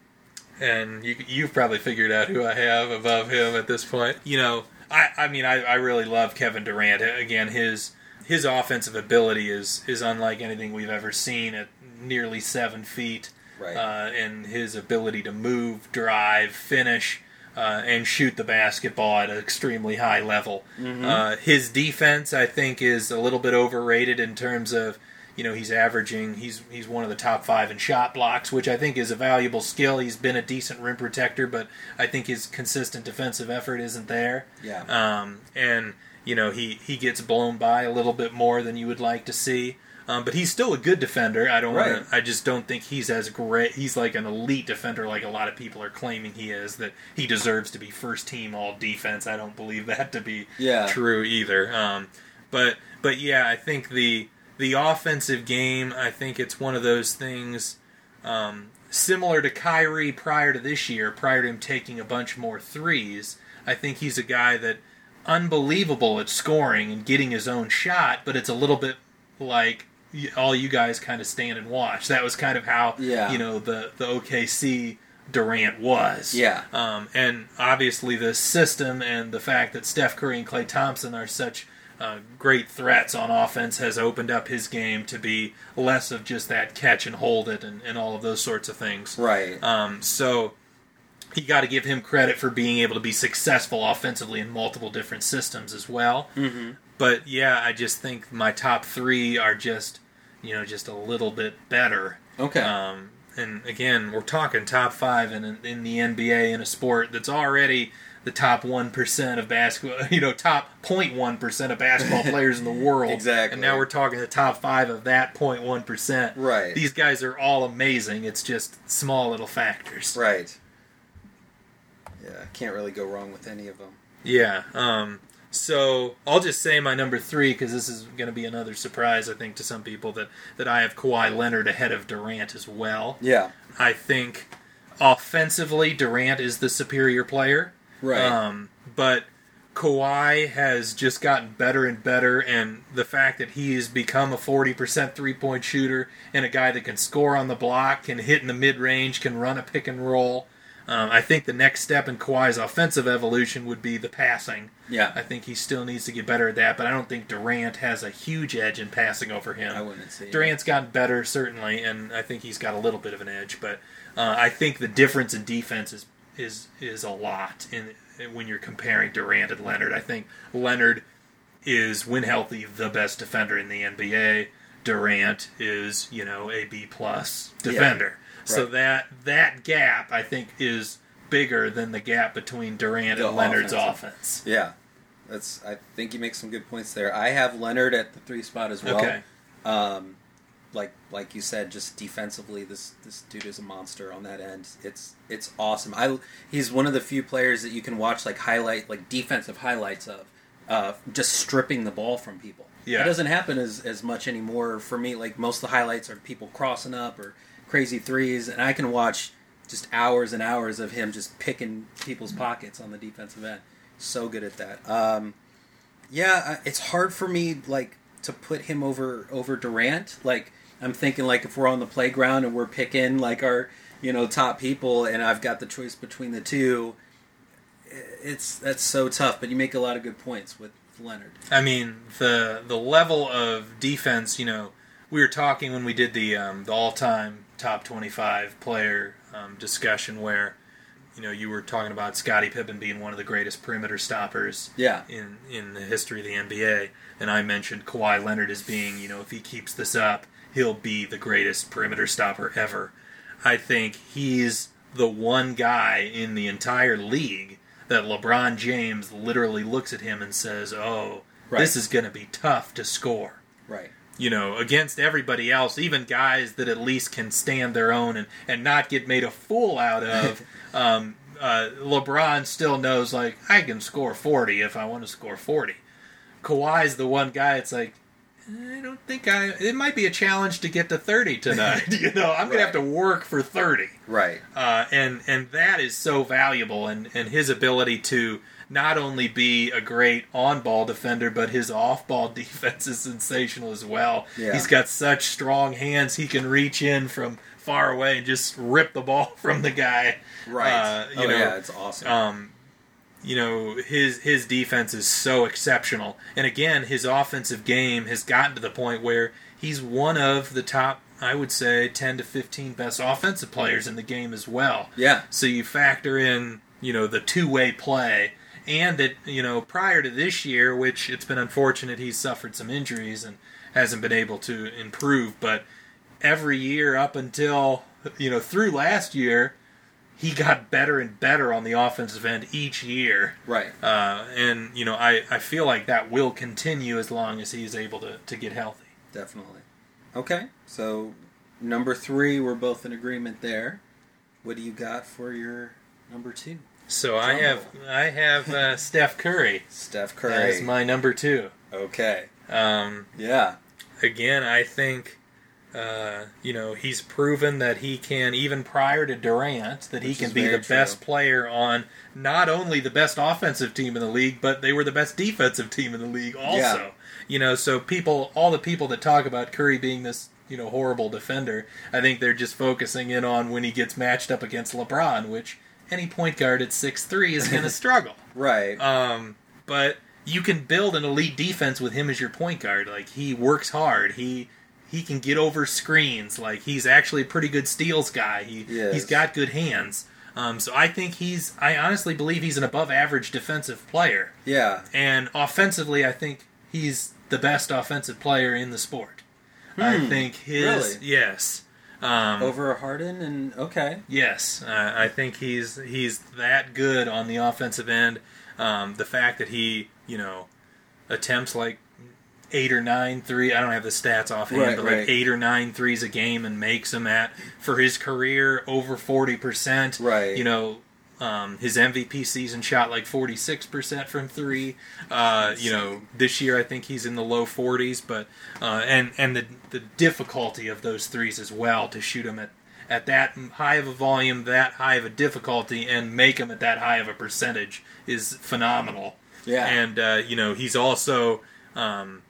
and you, you've probably figured out who I have above him at this point. You know, I, I mean, I, I really love Kevin Durant. Again, his his offensive ability is is unlike anything we've ever seen at nearly seven feet. Right. Uh, and his ability to move, drive, finish, uh, and shoot the basketball at an extremely high level. Uh, his defense, I think, is a little bit overrated in terms of, you know, he's averaging. He's he's one of the top five in shot blocks, which I think is a valuable skill. He's been a decent rim protector, but I think his consistent defensive effort isn't there. Yeah. Um, and you know he he gets blown by a little bit more than you would like to see. Um, but he's still a good defender. I don't. Right. Wanna, I just don't think he's as great. He's like an elite defender, like a lot of people are claiming he is. That he deserves to be first team all defense. I don't believe that to be Yeah. true either. Um, but but yeah, I think the the offensive game. I think it's one of those things um, similar to Kyrie prior to this year, prior to him taking a bunch more threes. I think he's a guy that unbelievable at scoring and getting his own shot, but it's a little bit like all you guys kind of stand and watch. That was kind of how Yeah. you know the the OKC Durant was. Yeah. Um, and obviously the system and the fact that Steph Curry and Klay Thompson are such uh, great threats on offense has opened up his game to be less of just that catch and hold it and, and all of those sorts of things. Right. Um, so you got to give him credit for being able to be successful offensively in multiple different systems as well. Mm-hmm. But yeah, I just think my top three are just you know just a little bit better. Okay. Um, and again, we're talking top five in in the NBA in a sport that's already the top one percent of basketball. You know, top 0.1 percent of basketball players in the world. Exactly. And now we're talking the top five of that 0.1 percent. Right. These guys are all amazing. It's just small little factors. right. Yeah. Can't really go wrong with any of them. Yeah. Um, so I'll just say my number three because this is going to be another surprise, I think, to some people that that I have Kawhi Leonard ahead of Durant as well. Yeah. I think offensively, Durant is the superior player. Right. Um, but Kawhi has just gotten better and better, and the fact that he has become a 40% three point shooter and a guy that can score on the block, can hit in the mid range, can run a pick and roll. Um, I think the next step in Kawhi's offensive evolution would be the passing. Yeah. I think he still needs to get better at that, but I don't think Durant has a huge edge in passing over him. I wouldn't say. Durant's gotten better, certainly, and I think he's got a little bit of an edge. But uh, I think the difference in defense is is is a lot in when you're comparing Durant and Leonard. I think Leonard is, when healthy, the best defender in the NBA. Durant is, you know, a B plus defender. So Right. that that gap, I think, is bigger than the gap between Durant The and Leonard's offensive. offense. Yeah. That's. I think you make some good points there. I have Leonard at the three spot as well. Okay. Um, like like you said, just defensively, this this dude is a monster on that end. It's it's awesome. I he's one of the few players that you can watch like highlight like defensive highlights of, uh, just stripping the ball from people. Yeah. That doesn't happen as as much anymore for me. Like most of the highlights are people crossing up or crazy threes, and I can watch just hours and hours of him just picking people's pockets on the defensive end. So good at that. Um, yeah, it's hard for me like to put him over over Durant. Like I'm thinking like if we're on the playground and we're picking like our you know top people, and I've got the choice between the two. It's that's so tough, but you make a lot of good points with Leonard. I mean, the the level of defense. You know, we were talking when we did the um, the all time top twenty five player um, discussion, where you know you were talking about Scottie Pippen being one of the greatest perimeter stoppers. Yeah. In in the history of the NBA, and I mentioned Kawhi Leonard as being, you know, if he keeps this up, he'll be the greatest perimeter stopper ever. I think he's the one guy in the entire league that LeBron James literally looks at him and says, "Oh, Right. this is going to be tough to score." Right. You know, against everybody else, even guys that at least can stand their own and, and not get made a fool out of. um, uh, LeBron still knows, like, I can score 40 if I want to score 40. Kawhi's the one guy, it's like, I don't think I. It might be a challenge to get to thirty tonight. you know, I'm gonna have to work for thirty, Right. uh, and and that is so valuable. And and his ability to not only be a great on-ball defender, but his off-ball defense is sensational as well. Yeah. He's got such strong hands; he can reach in from far away and just rip the ball from the guy. Right. Uh, you oh know, yeah, it's awesome. um, you know his his defense is so exceptional, and again, his offensive game has gotten to the point where he's one of the top, I would say, ten to fifteen best offensive players in the game as well. yeah. So you factor in, you know, the two way play, and that you know prior to this year, which it's been unfortunate he's suffered some injuries and hasn't been able to improve, but every year up until you know through last year, he got better and better on the offensive end each year. Right. Uh, and you know, I, I feel like that will continue as long as he's able to, to get healthy. Definitely. Okay. So number three, we're both in agreement there. What do you got for your number two? So I have I have uh, Steph Curry Steph Curry. is my number two. okay. Um, Yeah. again, I think uh, you know he's proven that he can even prior to Durant that he can be the best player on not only the best offensive team in the league, but they were the best defensive team in the league also. Yeah. You know, so people, all the people that talk about Curry being this you know horrible defender, I think they're just focusing in on when he gets matched up against LeBron, which any point guard at six three is going to struggle. Right. Um, but you can build an elite defense with him as your point guard. Like he works hard. He he can get over screens. Like he's actually a pretty good steals guy. He Yes. he's got good hands. Um, so I think he's. I honestly believe he's an above average defensive player. yeah. And offensively, I think he's the best offensive player in the sport. I think his Hmm. really? yes. Um, Over Harden and okay. Yes, uh, I think he's he's that good on the offensive end. Um, the fact that he, you know, attempts like eight or nine three. I don't have the stats offhand, Right, but right. like eight or nine threes a game and makes them at for his career over forty percent. Right. You know, um, his MVP season shot like forty six percent from three. Uh, you know, this year I think he's in the low forties, but uh, and and the the difficulty of those threes as well to shoot them at at that high of a volume, that high of a difficulty, and make them at that high of a percentage is phenomenal. Yeah. And uh, you know he's also. Um,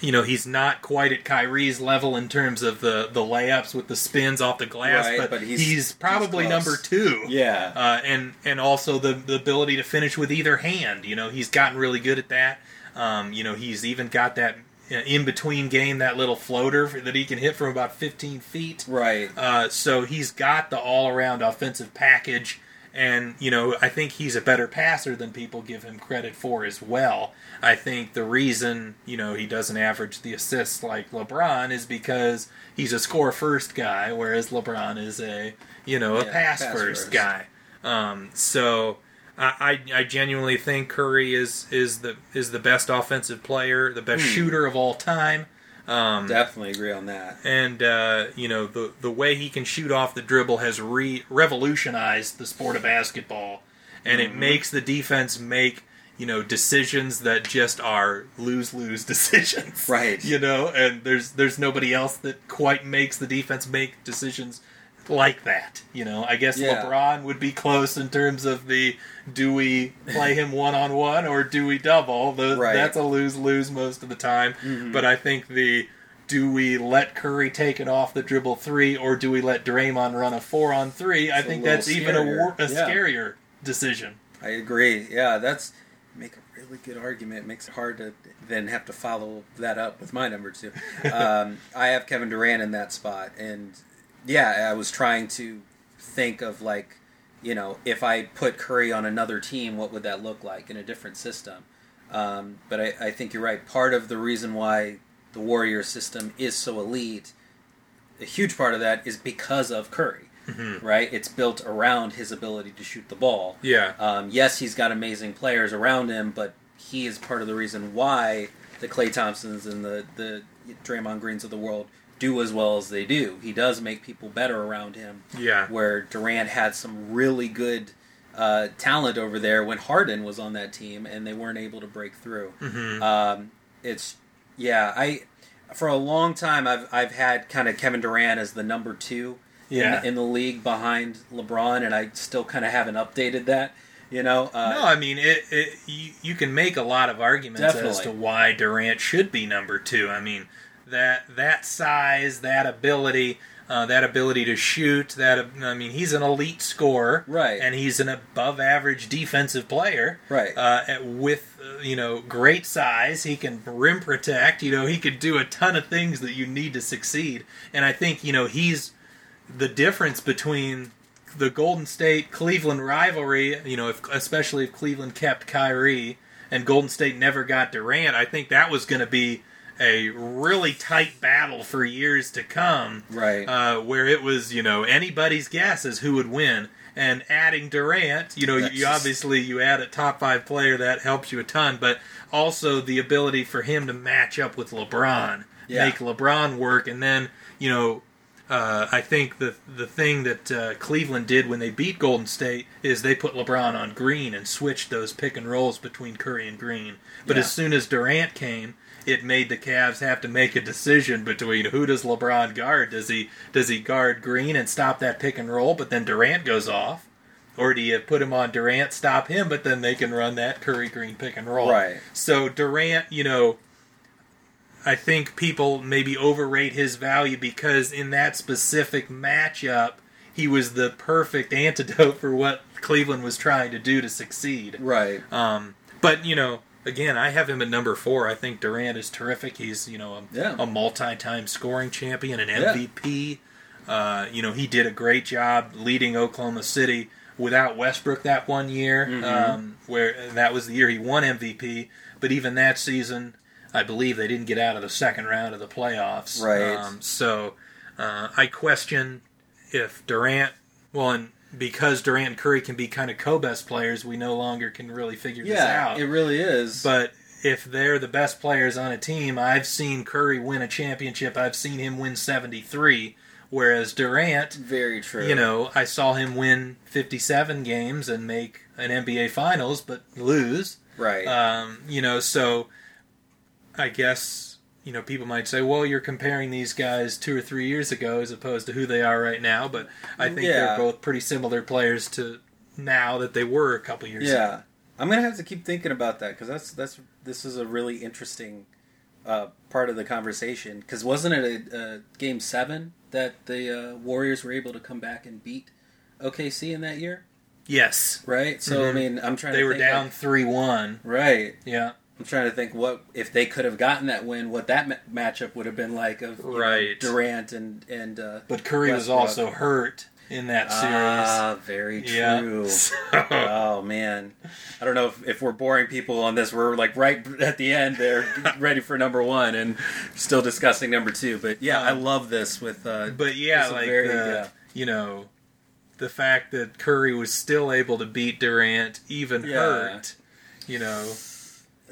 you know he's not quite at Kyrie's level in terms of the, the layups with the spins off the glass, Right, but, but he's, he's- probably he's number two. Yeah. uh, and and also the the ability to finish with either hand. You know he's gotten really good at that. Um, you know he's even got that in between game that little floater that he can hit from about 15 feet. Right. Uh, so he's got the all around offensive package. And, you know, I think he's a better passer than people give him credit for as well. I think the reason, you know, he doesn't average the assists like LeBron is because he's a score first guy, whereas LeBron is a, you know, a Yeah, pass, pass first first. guy. Um, so I, I I genuinely think Curry is is the is the best offensive player, the best shooter of all time. Um, Definitely agree on that. and uh, you know the the way he can shoot off the dribble has re- revolutionized the sport of basketball, and Mm-hmm. it makes the defense make you know decisions that just are lose lose decisions. Right. You know, and there's there's nobody else that quite makes the defense make decisions like that. You know, I guess Yeah. LeBron would be close in terms of the do we play him one on one or do we double? The, Right. That's a lose lose most of the time. Mm-hmm. But I think the do we let Curry take it off the dribble three or do we let Draymond run a four on three? I It's a think that's even a, scarier. a Yeah. scarier decision. I agree. Yeah, that's make a really good argument. It makes it hard to then have to follow that up with my number two. Um, I have Kevin Durant in that spot, and yeah, I was trying to think of like, you know, if I put Curry on another team, what would that look like in a different system? Um, but I, I think you're right. Part of the reason why the Warrior system is so elite, a huge part of that is because of Curry. Right? It's built around his ability to shoot the ball. Yeah. Um, yes, he's got amazing players around him, but he is part of the reason why the Klay Thompsons and the the Draymond Greens of the world do as well as they do. He does make people better around him. Yeah. Where Durant had some really good uh, talent over there when Harden was on that team, and they weren't able to break through. Mm-hmm. Um, it's Yeah, I for a long time I've I've had kind of Kevin Durant as the number two Yeah. in, the, in the league behind LeBron, and I still kind of haven't updated that. You know, uh, no, I mean it. it you, you can make a lot of arguments as to why Durant should be number two. I mean that that size, that ability, uh, that ability to shoot. That I mean, he's an elite scorer, Right. And he's an above-average defensive player, Right. Uh, with uh, you know great size, he can rim protect. You know, he could do a ton of things that you need to succeed. And I think you know he's the difference between the Golden State Cleveland rivalry, you know, if, especially if Cleveland kept Kyrie and Golden State never got Durant, I think that was going to be a really tight battle for years to come. Right. Uh, where it was, you know, anybody's guess as who would win. And adding Durant, you know, That's you obviously you add a top five player that helps you a ton, but also the ability for him to match up with LeBron, Yeah. make LeBron work, and then you know uh, I think the the thing that uh, Cleveland did when they beat Golden State is they put LeBron on Green and switched those pick and rolls between Curry and Green. But Yeah. as soon as Durant came, it made the Cavs have to make a decision between who does LeBron guard? Does he does he guard Green and stop that pick and roll, but then Durant goes off? Or do you put him on Durant, stop him, but then they can run that Curry Green pick and roll? Right. So Durant, you know, I think people maybe overrate his value because in that specific matchup, he was the perfect antidote for what Cleveland was trying to do to succeed. right. Um, but you know, again, I have him at number four. I think Durant is terrific. He's you know a, Yeah. a multi-time scoring champion, an Yeah. MVP. Uh, you know, he did a great job leading Oklahoma City without Westbrook that one year, Mm-hmm. um, where that was the year he won MVP. But even that season, I believe they didn't get out of the second round of the playoffs. Right. Um, so uh, I question if Durant, well, and because Durant and Curry can be kind of co-best players, we no longer can really figure this Yeah, out. it really is. But if they're the best players on a team, I've seen Curry win a championship. I've seen him win 73, whereas Durant, very true. you know, I saw him win 57 games and make an NBA Finals, but lose. right. Um, you know, so I guess you know people might say, "Well, you're comparing these guys two or three years ago as opposed to who they are right now." But I think Yeah. they're both pretty similar players to now that they were a couple years ago. Yeah, I'm gonna have to keep thinking about that because that's that's this is a really interesting uh, part of the conversation. Because wasn't it a, a game seven that the uh, Warriors were able to come back and beat OKC in that year? Yes, Right. So I Mhm. mean, I'm trying. they to were down like- three one. right. Yeah, I'm trying to think what if they could have gotten that win, what that ma- matchup would have been like of you know, Durant and and uh, but Curry was also hurt in that series. Ah, very yeah. true. So- Oh man, I don't know if, if we're boring people on this. We're like right at the end there, ready for number one, and still discussing number two. But yeah, I love this with. Uh, But yeah, like very- the, yeah. you know, the fact that Curry was still able to beat Durant, even Yeah. hurt, you know.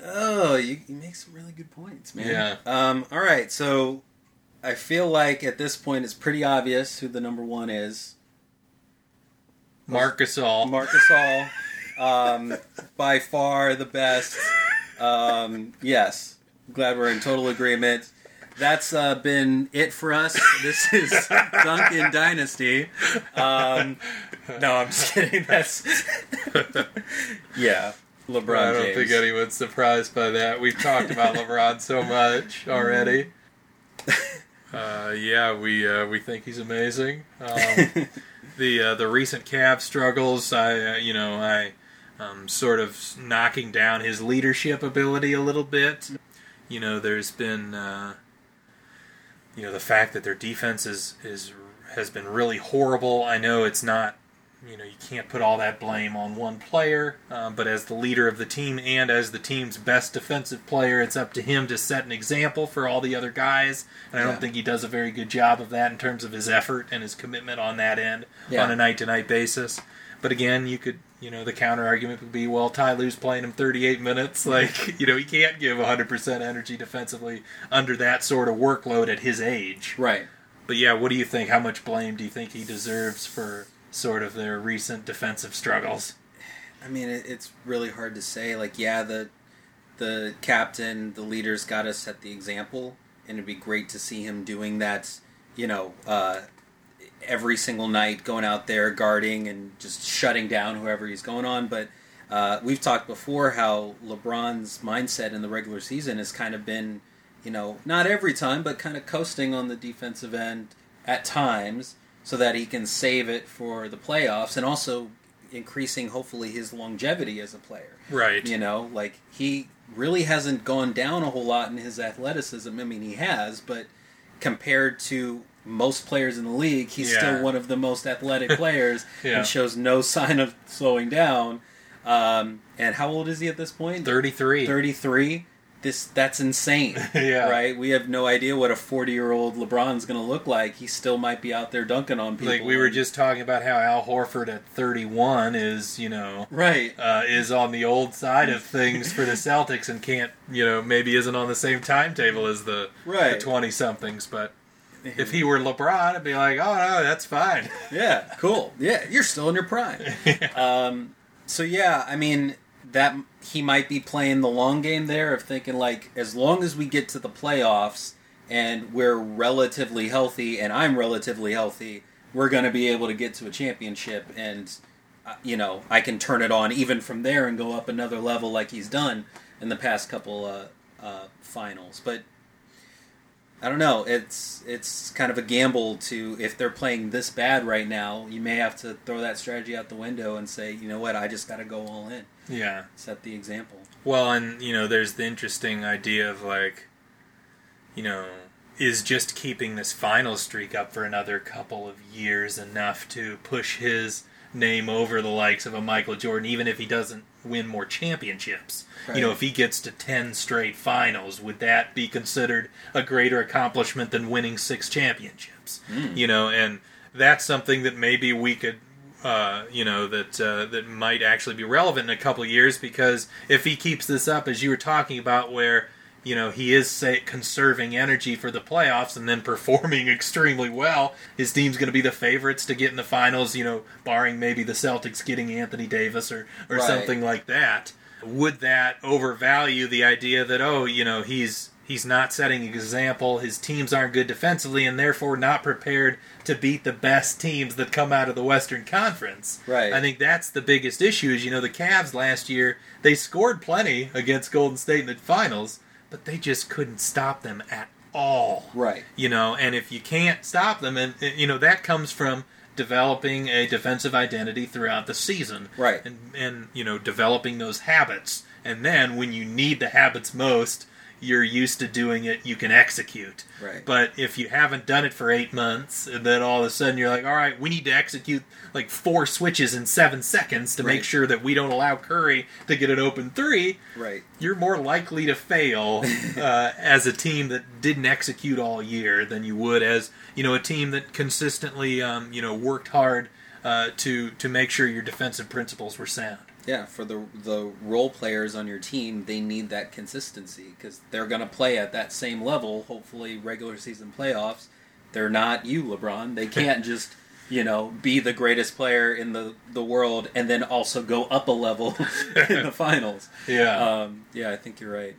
Oh, you, you make some really good points, man. Yeah. Um. All right, so I feel like at this point it's pretty obvious who the number one is. Marcus All. Marcus All, um, by far the best. Um, yes, glad we're in total agreement. That's uh, been it for us. This is Duncan Dynasty. Um, no, I'm just kidding. That's yeah, LeBron I don't James. think anyone's surprised by that. We've talked about LeBron so much already. Uh, yeah, we uh, we think he's amazing. Um, the uh, the recent Cavs struggles, I uh, you know I um, sort of knocking down his leadership ability a little bit. You know, there's been uh, you know the fact that their defense is is has been really horrible. I know it's not you know you can't put all that blame on one player, um, but as the leader of the team and as the team's best defensive player, it's up to him to set an example for all the other guys. And I Yeah. don't think he does a very good job of that in terms of his effort and his commitment on that end Yeah. on a night to night basis. But again, you could you know the counter argument would be well Ty Lue's playing him 38 minutes like you know he can't give 100% energy defensively under that sort of workload at his age. Right. But yeah, what do you think? How much blame do you think he deserves for sort of their recent defensive struggles? I mean, it, it's really hard to say. Like, yeah, the the captain, the leader's got to set the example, and it'd be great to see him doing that. You know, uh, every single night, going out there guarding and just shutting down whoever he's going on. But uh, we've talked before how LeBron's mindset in the regular season has kind of been, you know, not every time, but kind of coasting on the defensive end at times, so that he can save it for the playoffs, and also increasing hopefully his longevity as a player. Right. You know, like he really hasn't gone down a whole lot in his athleticism. I mean, he has, but compared to most players in the league, he's Yeah. still one of the most athletic players Yeah. and shows no sign of slowing down. Um, and how old is he at this point? 33. 33. This that's insane. Yeah. Right? We have no idea what a 40-year-old LeBron's going to look like. He still might be out there dunking on people. Like we were just talking about how Al Horford at 31 is, you know, Right. uh, is on the old side of things for the Celtics and can't, you know, maybe isn't on the same timetable as the Right. 20 somethings. But if he were LeBron, I'd be like, oh no, that's fine. Yeah, cool. Yeah, you're still in your prime. um, so yeah, I mean that he might be playing the long game there of thinking like as long as we get to the playoffs and we're relatively healthy and I'm relatively healthy, we're going to be able to get to a championship and uh, you know, I can turn it on even from there and go up another level like he's done in the past couple uh, uh, finals. But I don't know. It's it's kind of a gamble to if they're playing this bad right now, you may have to throw that strategy out the window and say, you know what, I just got to go all in, Yeah. set the example. Well, and you know, there's the interesting idea of like, you know, is just keeping this final streak up for another couple of years enough to push his name over the likes of a Michael Jordan, even if he doesn't win more championships. You know, if he gets to ten straight finals, would that be considered a greater accomplishment than winning six championships? You know, and that's something that maybe we could uh, you know that uh, that might actually be relevant in a couple of years because if he keeps this up, as you were talking about, where you know he is say, conserving energy for the playoffs and then performing extremely well, his team's going to be the favorites to get in the finals. You know, barring maybe the Celtics getting Anthony Davis or or Right. something like that. Would that overvalue the idea that oh, you know, he's he's not setting an example, his teams aren't good defensively, and therefore not prepared to beat the best teams that come out of the Western Conference. Right. I think that's the biggest issue. Is you know the Cavs last year they scored plenty against Golden State in the finals, but they just couldn't stop them at all. Right. You know, and if you can't stop them, and you know that comes from developing a defensive identity throughout the season, Right. And and you know developing those habits, and then when you need the habits most, you're used to doing it. You can execute. Right. But if you haven't done it for eight months, and then all of a sudden you're like, all right, we need to execute like four switches in seven seconds to make sure that we don't allow Curry to get an open three, Right. you're more likely to fail uh, as a team that didn't execute all year than you would as you know a team that consistently um, you know worked hard uh, to to make sure your defensive principles were sound. Yeah, for the the role players on your team, they need that consistency because they're going to play at that same level. Hopefully, regular season playoffs. They're not you, LeBron. They can't just you know be the greatest player in the the world and then also go up a level in the finals. Yeah. Um, yeah, I think you're right.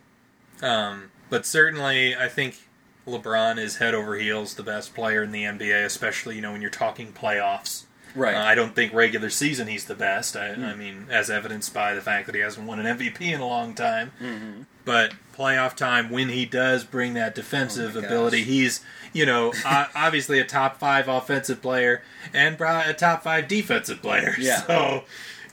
Um, but certainly, I think LeBron is head over heels the best player in the NBA, especially you know when you're talking playoffs. Right. Uh, I don't think regular season he's the best. I, I mean, as evidenced by the fact that he hasn't won an MVP in a long time. Mm-hmm. But playoff time, when he does bring that defensive Oh ability, gosh. he's you know obviously a top five offensive player and probably a top five defensive player. Yeah. So.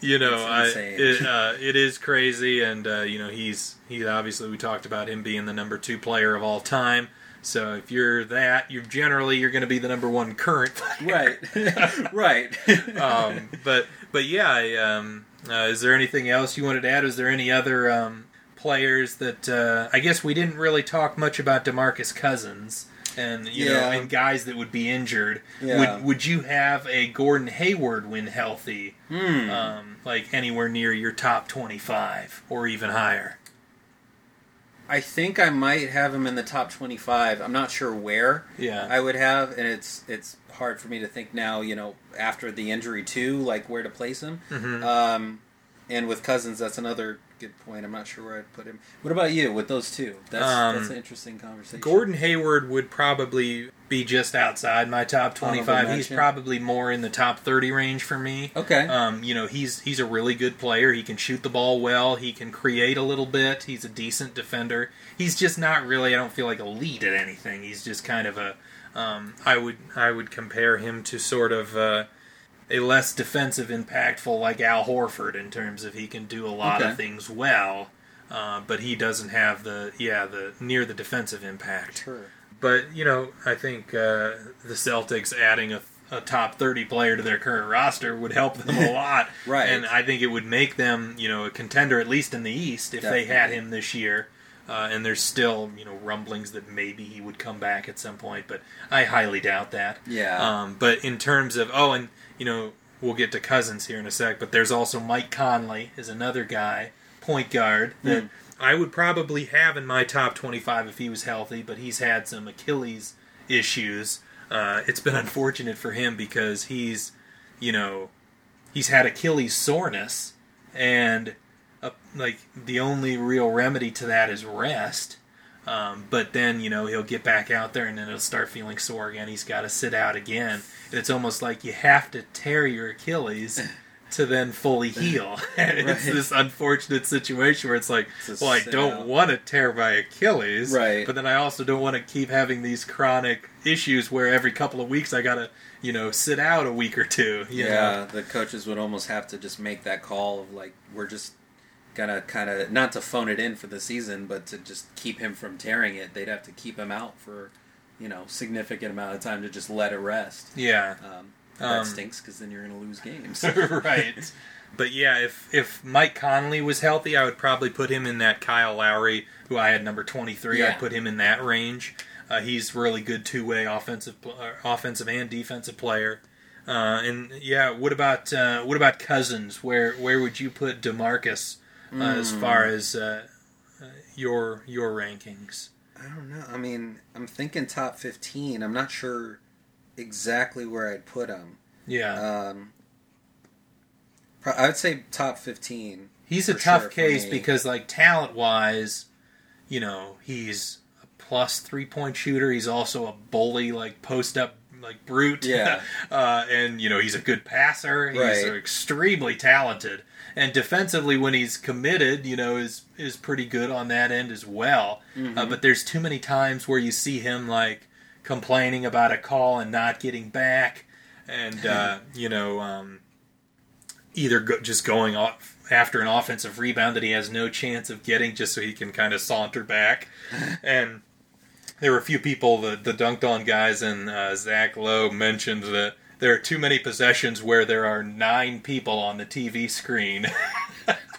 You know, I, it, uh, it is crazy, and uh, you know he's he obviously we talked about him being the number two player of all time. So if you're that, you're generally you're going to be the number one current player. Right. right. um, but but yeah, I, um, uh, is there anything else you wanted to add? Is there any other um, players that uh, I guess we didn't really talk much about DeMarcus Cousins and you know and guys that would be injured. Yeah. Would would you have a Gordon Hayward when healthy, Hmm. um, like anywhere near your top twenty five or even higher? I think I might have him in the top 25. I'm not sure where Yeah. I would have, and it's it's hard for me to think now. You know, after the injury too, like where to place him. Mm-hmm. Um, and with Cousins, that's another good point. I'm not sure where I'd put him. What about you with those two? That's Um, that's an interesting conversation. Gordon Hayward would probably be just outside my top 25. He's probably more in the top 30 range for me. Okay. Um, you know, he's he's a really good player. He can shoot the ball well. He can create a little bit. He's a decent defender. He's just not really. I don't feel like elite at anything. He's just kind of a. Um, I would I would compare him to sort of uh, a less defensive, impactful like Al Horford in terms of he can do a lot Okay. of things well, uh, but he doesn't have the yeah the near the defensive impact. Sure. But you know, I think uh, the Celtics adding a, a top thirty player to their current roster would help them a lot. Right. And I think it would make them, you know, a contender at least in the East if they had him this year. Uh, and there's still, you know, rumblings that maybe he would come back at some point, but I highly doubt that. Yeah. Um, but in terms of oh, and you know, we'll get to Cousins here in a sec, but there's also Mike Conley is another guy, point guard that I would probably have in my top 25 if he was healthy, but he's had some Achilles issues. Uh, it's been unfortunate for him because he's, you know, he's had Achilles soreness, and uh, like the only real remedy to that is rest. Um, but then you know he'll get back out there and then he'll start feeling sore again. He's got to sit out again. And it's almost like you have to tear your Achilles to then fully heal. and it's this unfortunate situation where it's like, It's well, I don't want to tear my Achilles, Right. But then I also don't want to keep having these chronic issues where every couple of weeks I gotta, you know, sit out a week or two. You yeah, know? the coaches would almost have to just make that call of like we're just gonna kind of not to phone it in for the season, but to just keep him from tearing it. They'd have to keep him out for you know significant amount of time to just let it rest. yeah. Um, that Um, stinks because then you're gonna lose games. right. But yeah, if if Mike Conley was healthy, I would probably put him in that Kyle Lowry, who I had number twenty three. Yeah. I'd put him in that range. Uh, he's really good two way offensive, uh, offensive and defensive player. Uh, and yeah, what about uh, what about Cousins? Where where would you put DeMarcus uh, as far as uh, your your rankings? I don't know. I mean, I'm thinking top 15. I'm not sure exactly where I'd put him. Yeah, Um, I would say top 15. He's a tough sure case because, like, talent wise, you know, he's a plus three point shooter. He's also a bully, like, post up, like, brute. Yeah. uh, and, you know, he's a good passer. He's Right. extremely talented. And defensively, when he's committed, you know, is is pretty good on that end as well. Mm-hmm. Uh, but there's too many times where you see him, like, complaining about a call and not getting back. And, uh, you know, um, either go, just going off after an offensive rebound that he has no chance of getting just so he can kind of saunter back. and there were a few people, the, the dunked on guys and uh, Zach Lowe mentioned that there are too many possessions where there are nine people on the TV screen.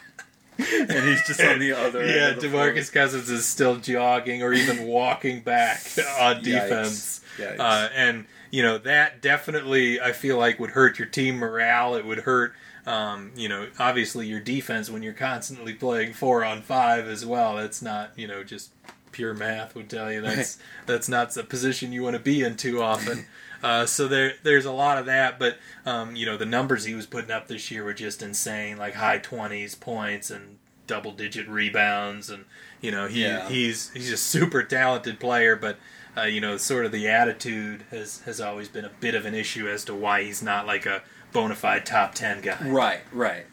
and he's just on the other. yeah, the floor. DeMarcus Cousins is still jogging or even walking back on Yikes. defense. Yikes. Uh, and, you know, that definitely, I feel like, would hurt your team morale. It would hurt, um, you know, obviously your defense when you're constantly playing four on five as well. That's not, you know, just pure math would tell you that's that's not the position you want to be in too often. Uh, so there, there's a lot of that, but um, you know the numbers he was putting up this year were just insane, like high twenties points and double digit rebounds, and you know he Yeah. he's he's a super talented player, but uh, you know sort of the attitude has has always been a bit of an issue as to why he's not like a bona fide top ten guy. Right, right.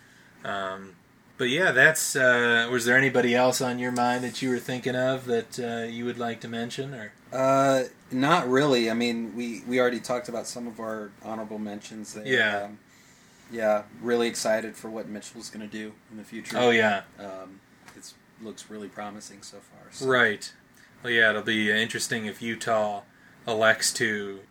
Um, but yeah, that's. Uh, was there anybody else on your mind that you were thinking of that uh, you would like to mention, or? Uh, not really. I mean, we we already talked about some of our honorable mentions. There. Yeah. Um, yeah, really excited for what Mitchell's going to do in the future. Oh yeah, Um, it looks really promising so far. So. right. Well, yeah, it'll be interesting if Utah elects to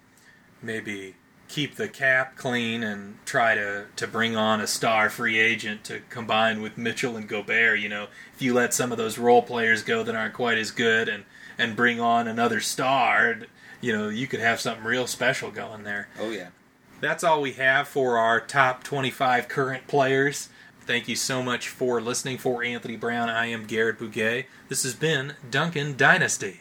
maybe keep the cap clean and try to, to bring on a star free agent to combine with Mitchell and Gobert. You know, if you let some of those role players go that aren't quite as good and, and bring on another star, you know, you could have something real special going there. Oh yeah. That's all we have for our top 25 current players. Thank you so much for listening. For Anthony Brown, I am Garrett Bouguet. This has been Duncan Dynasty.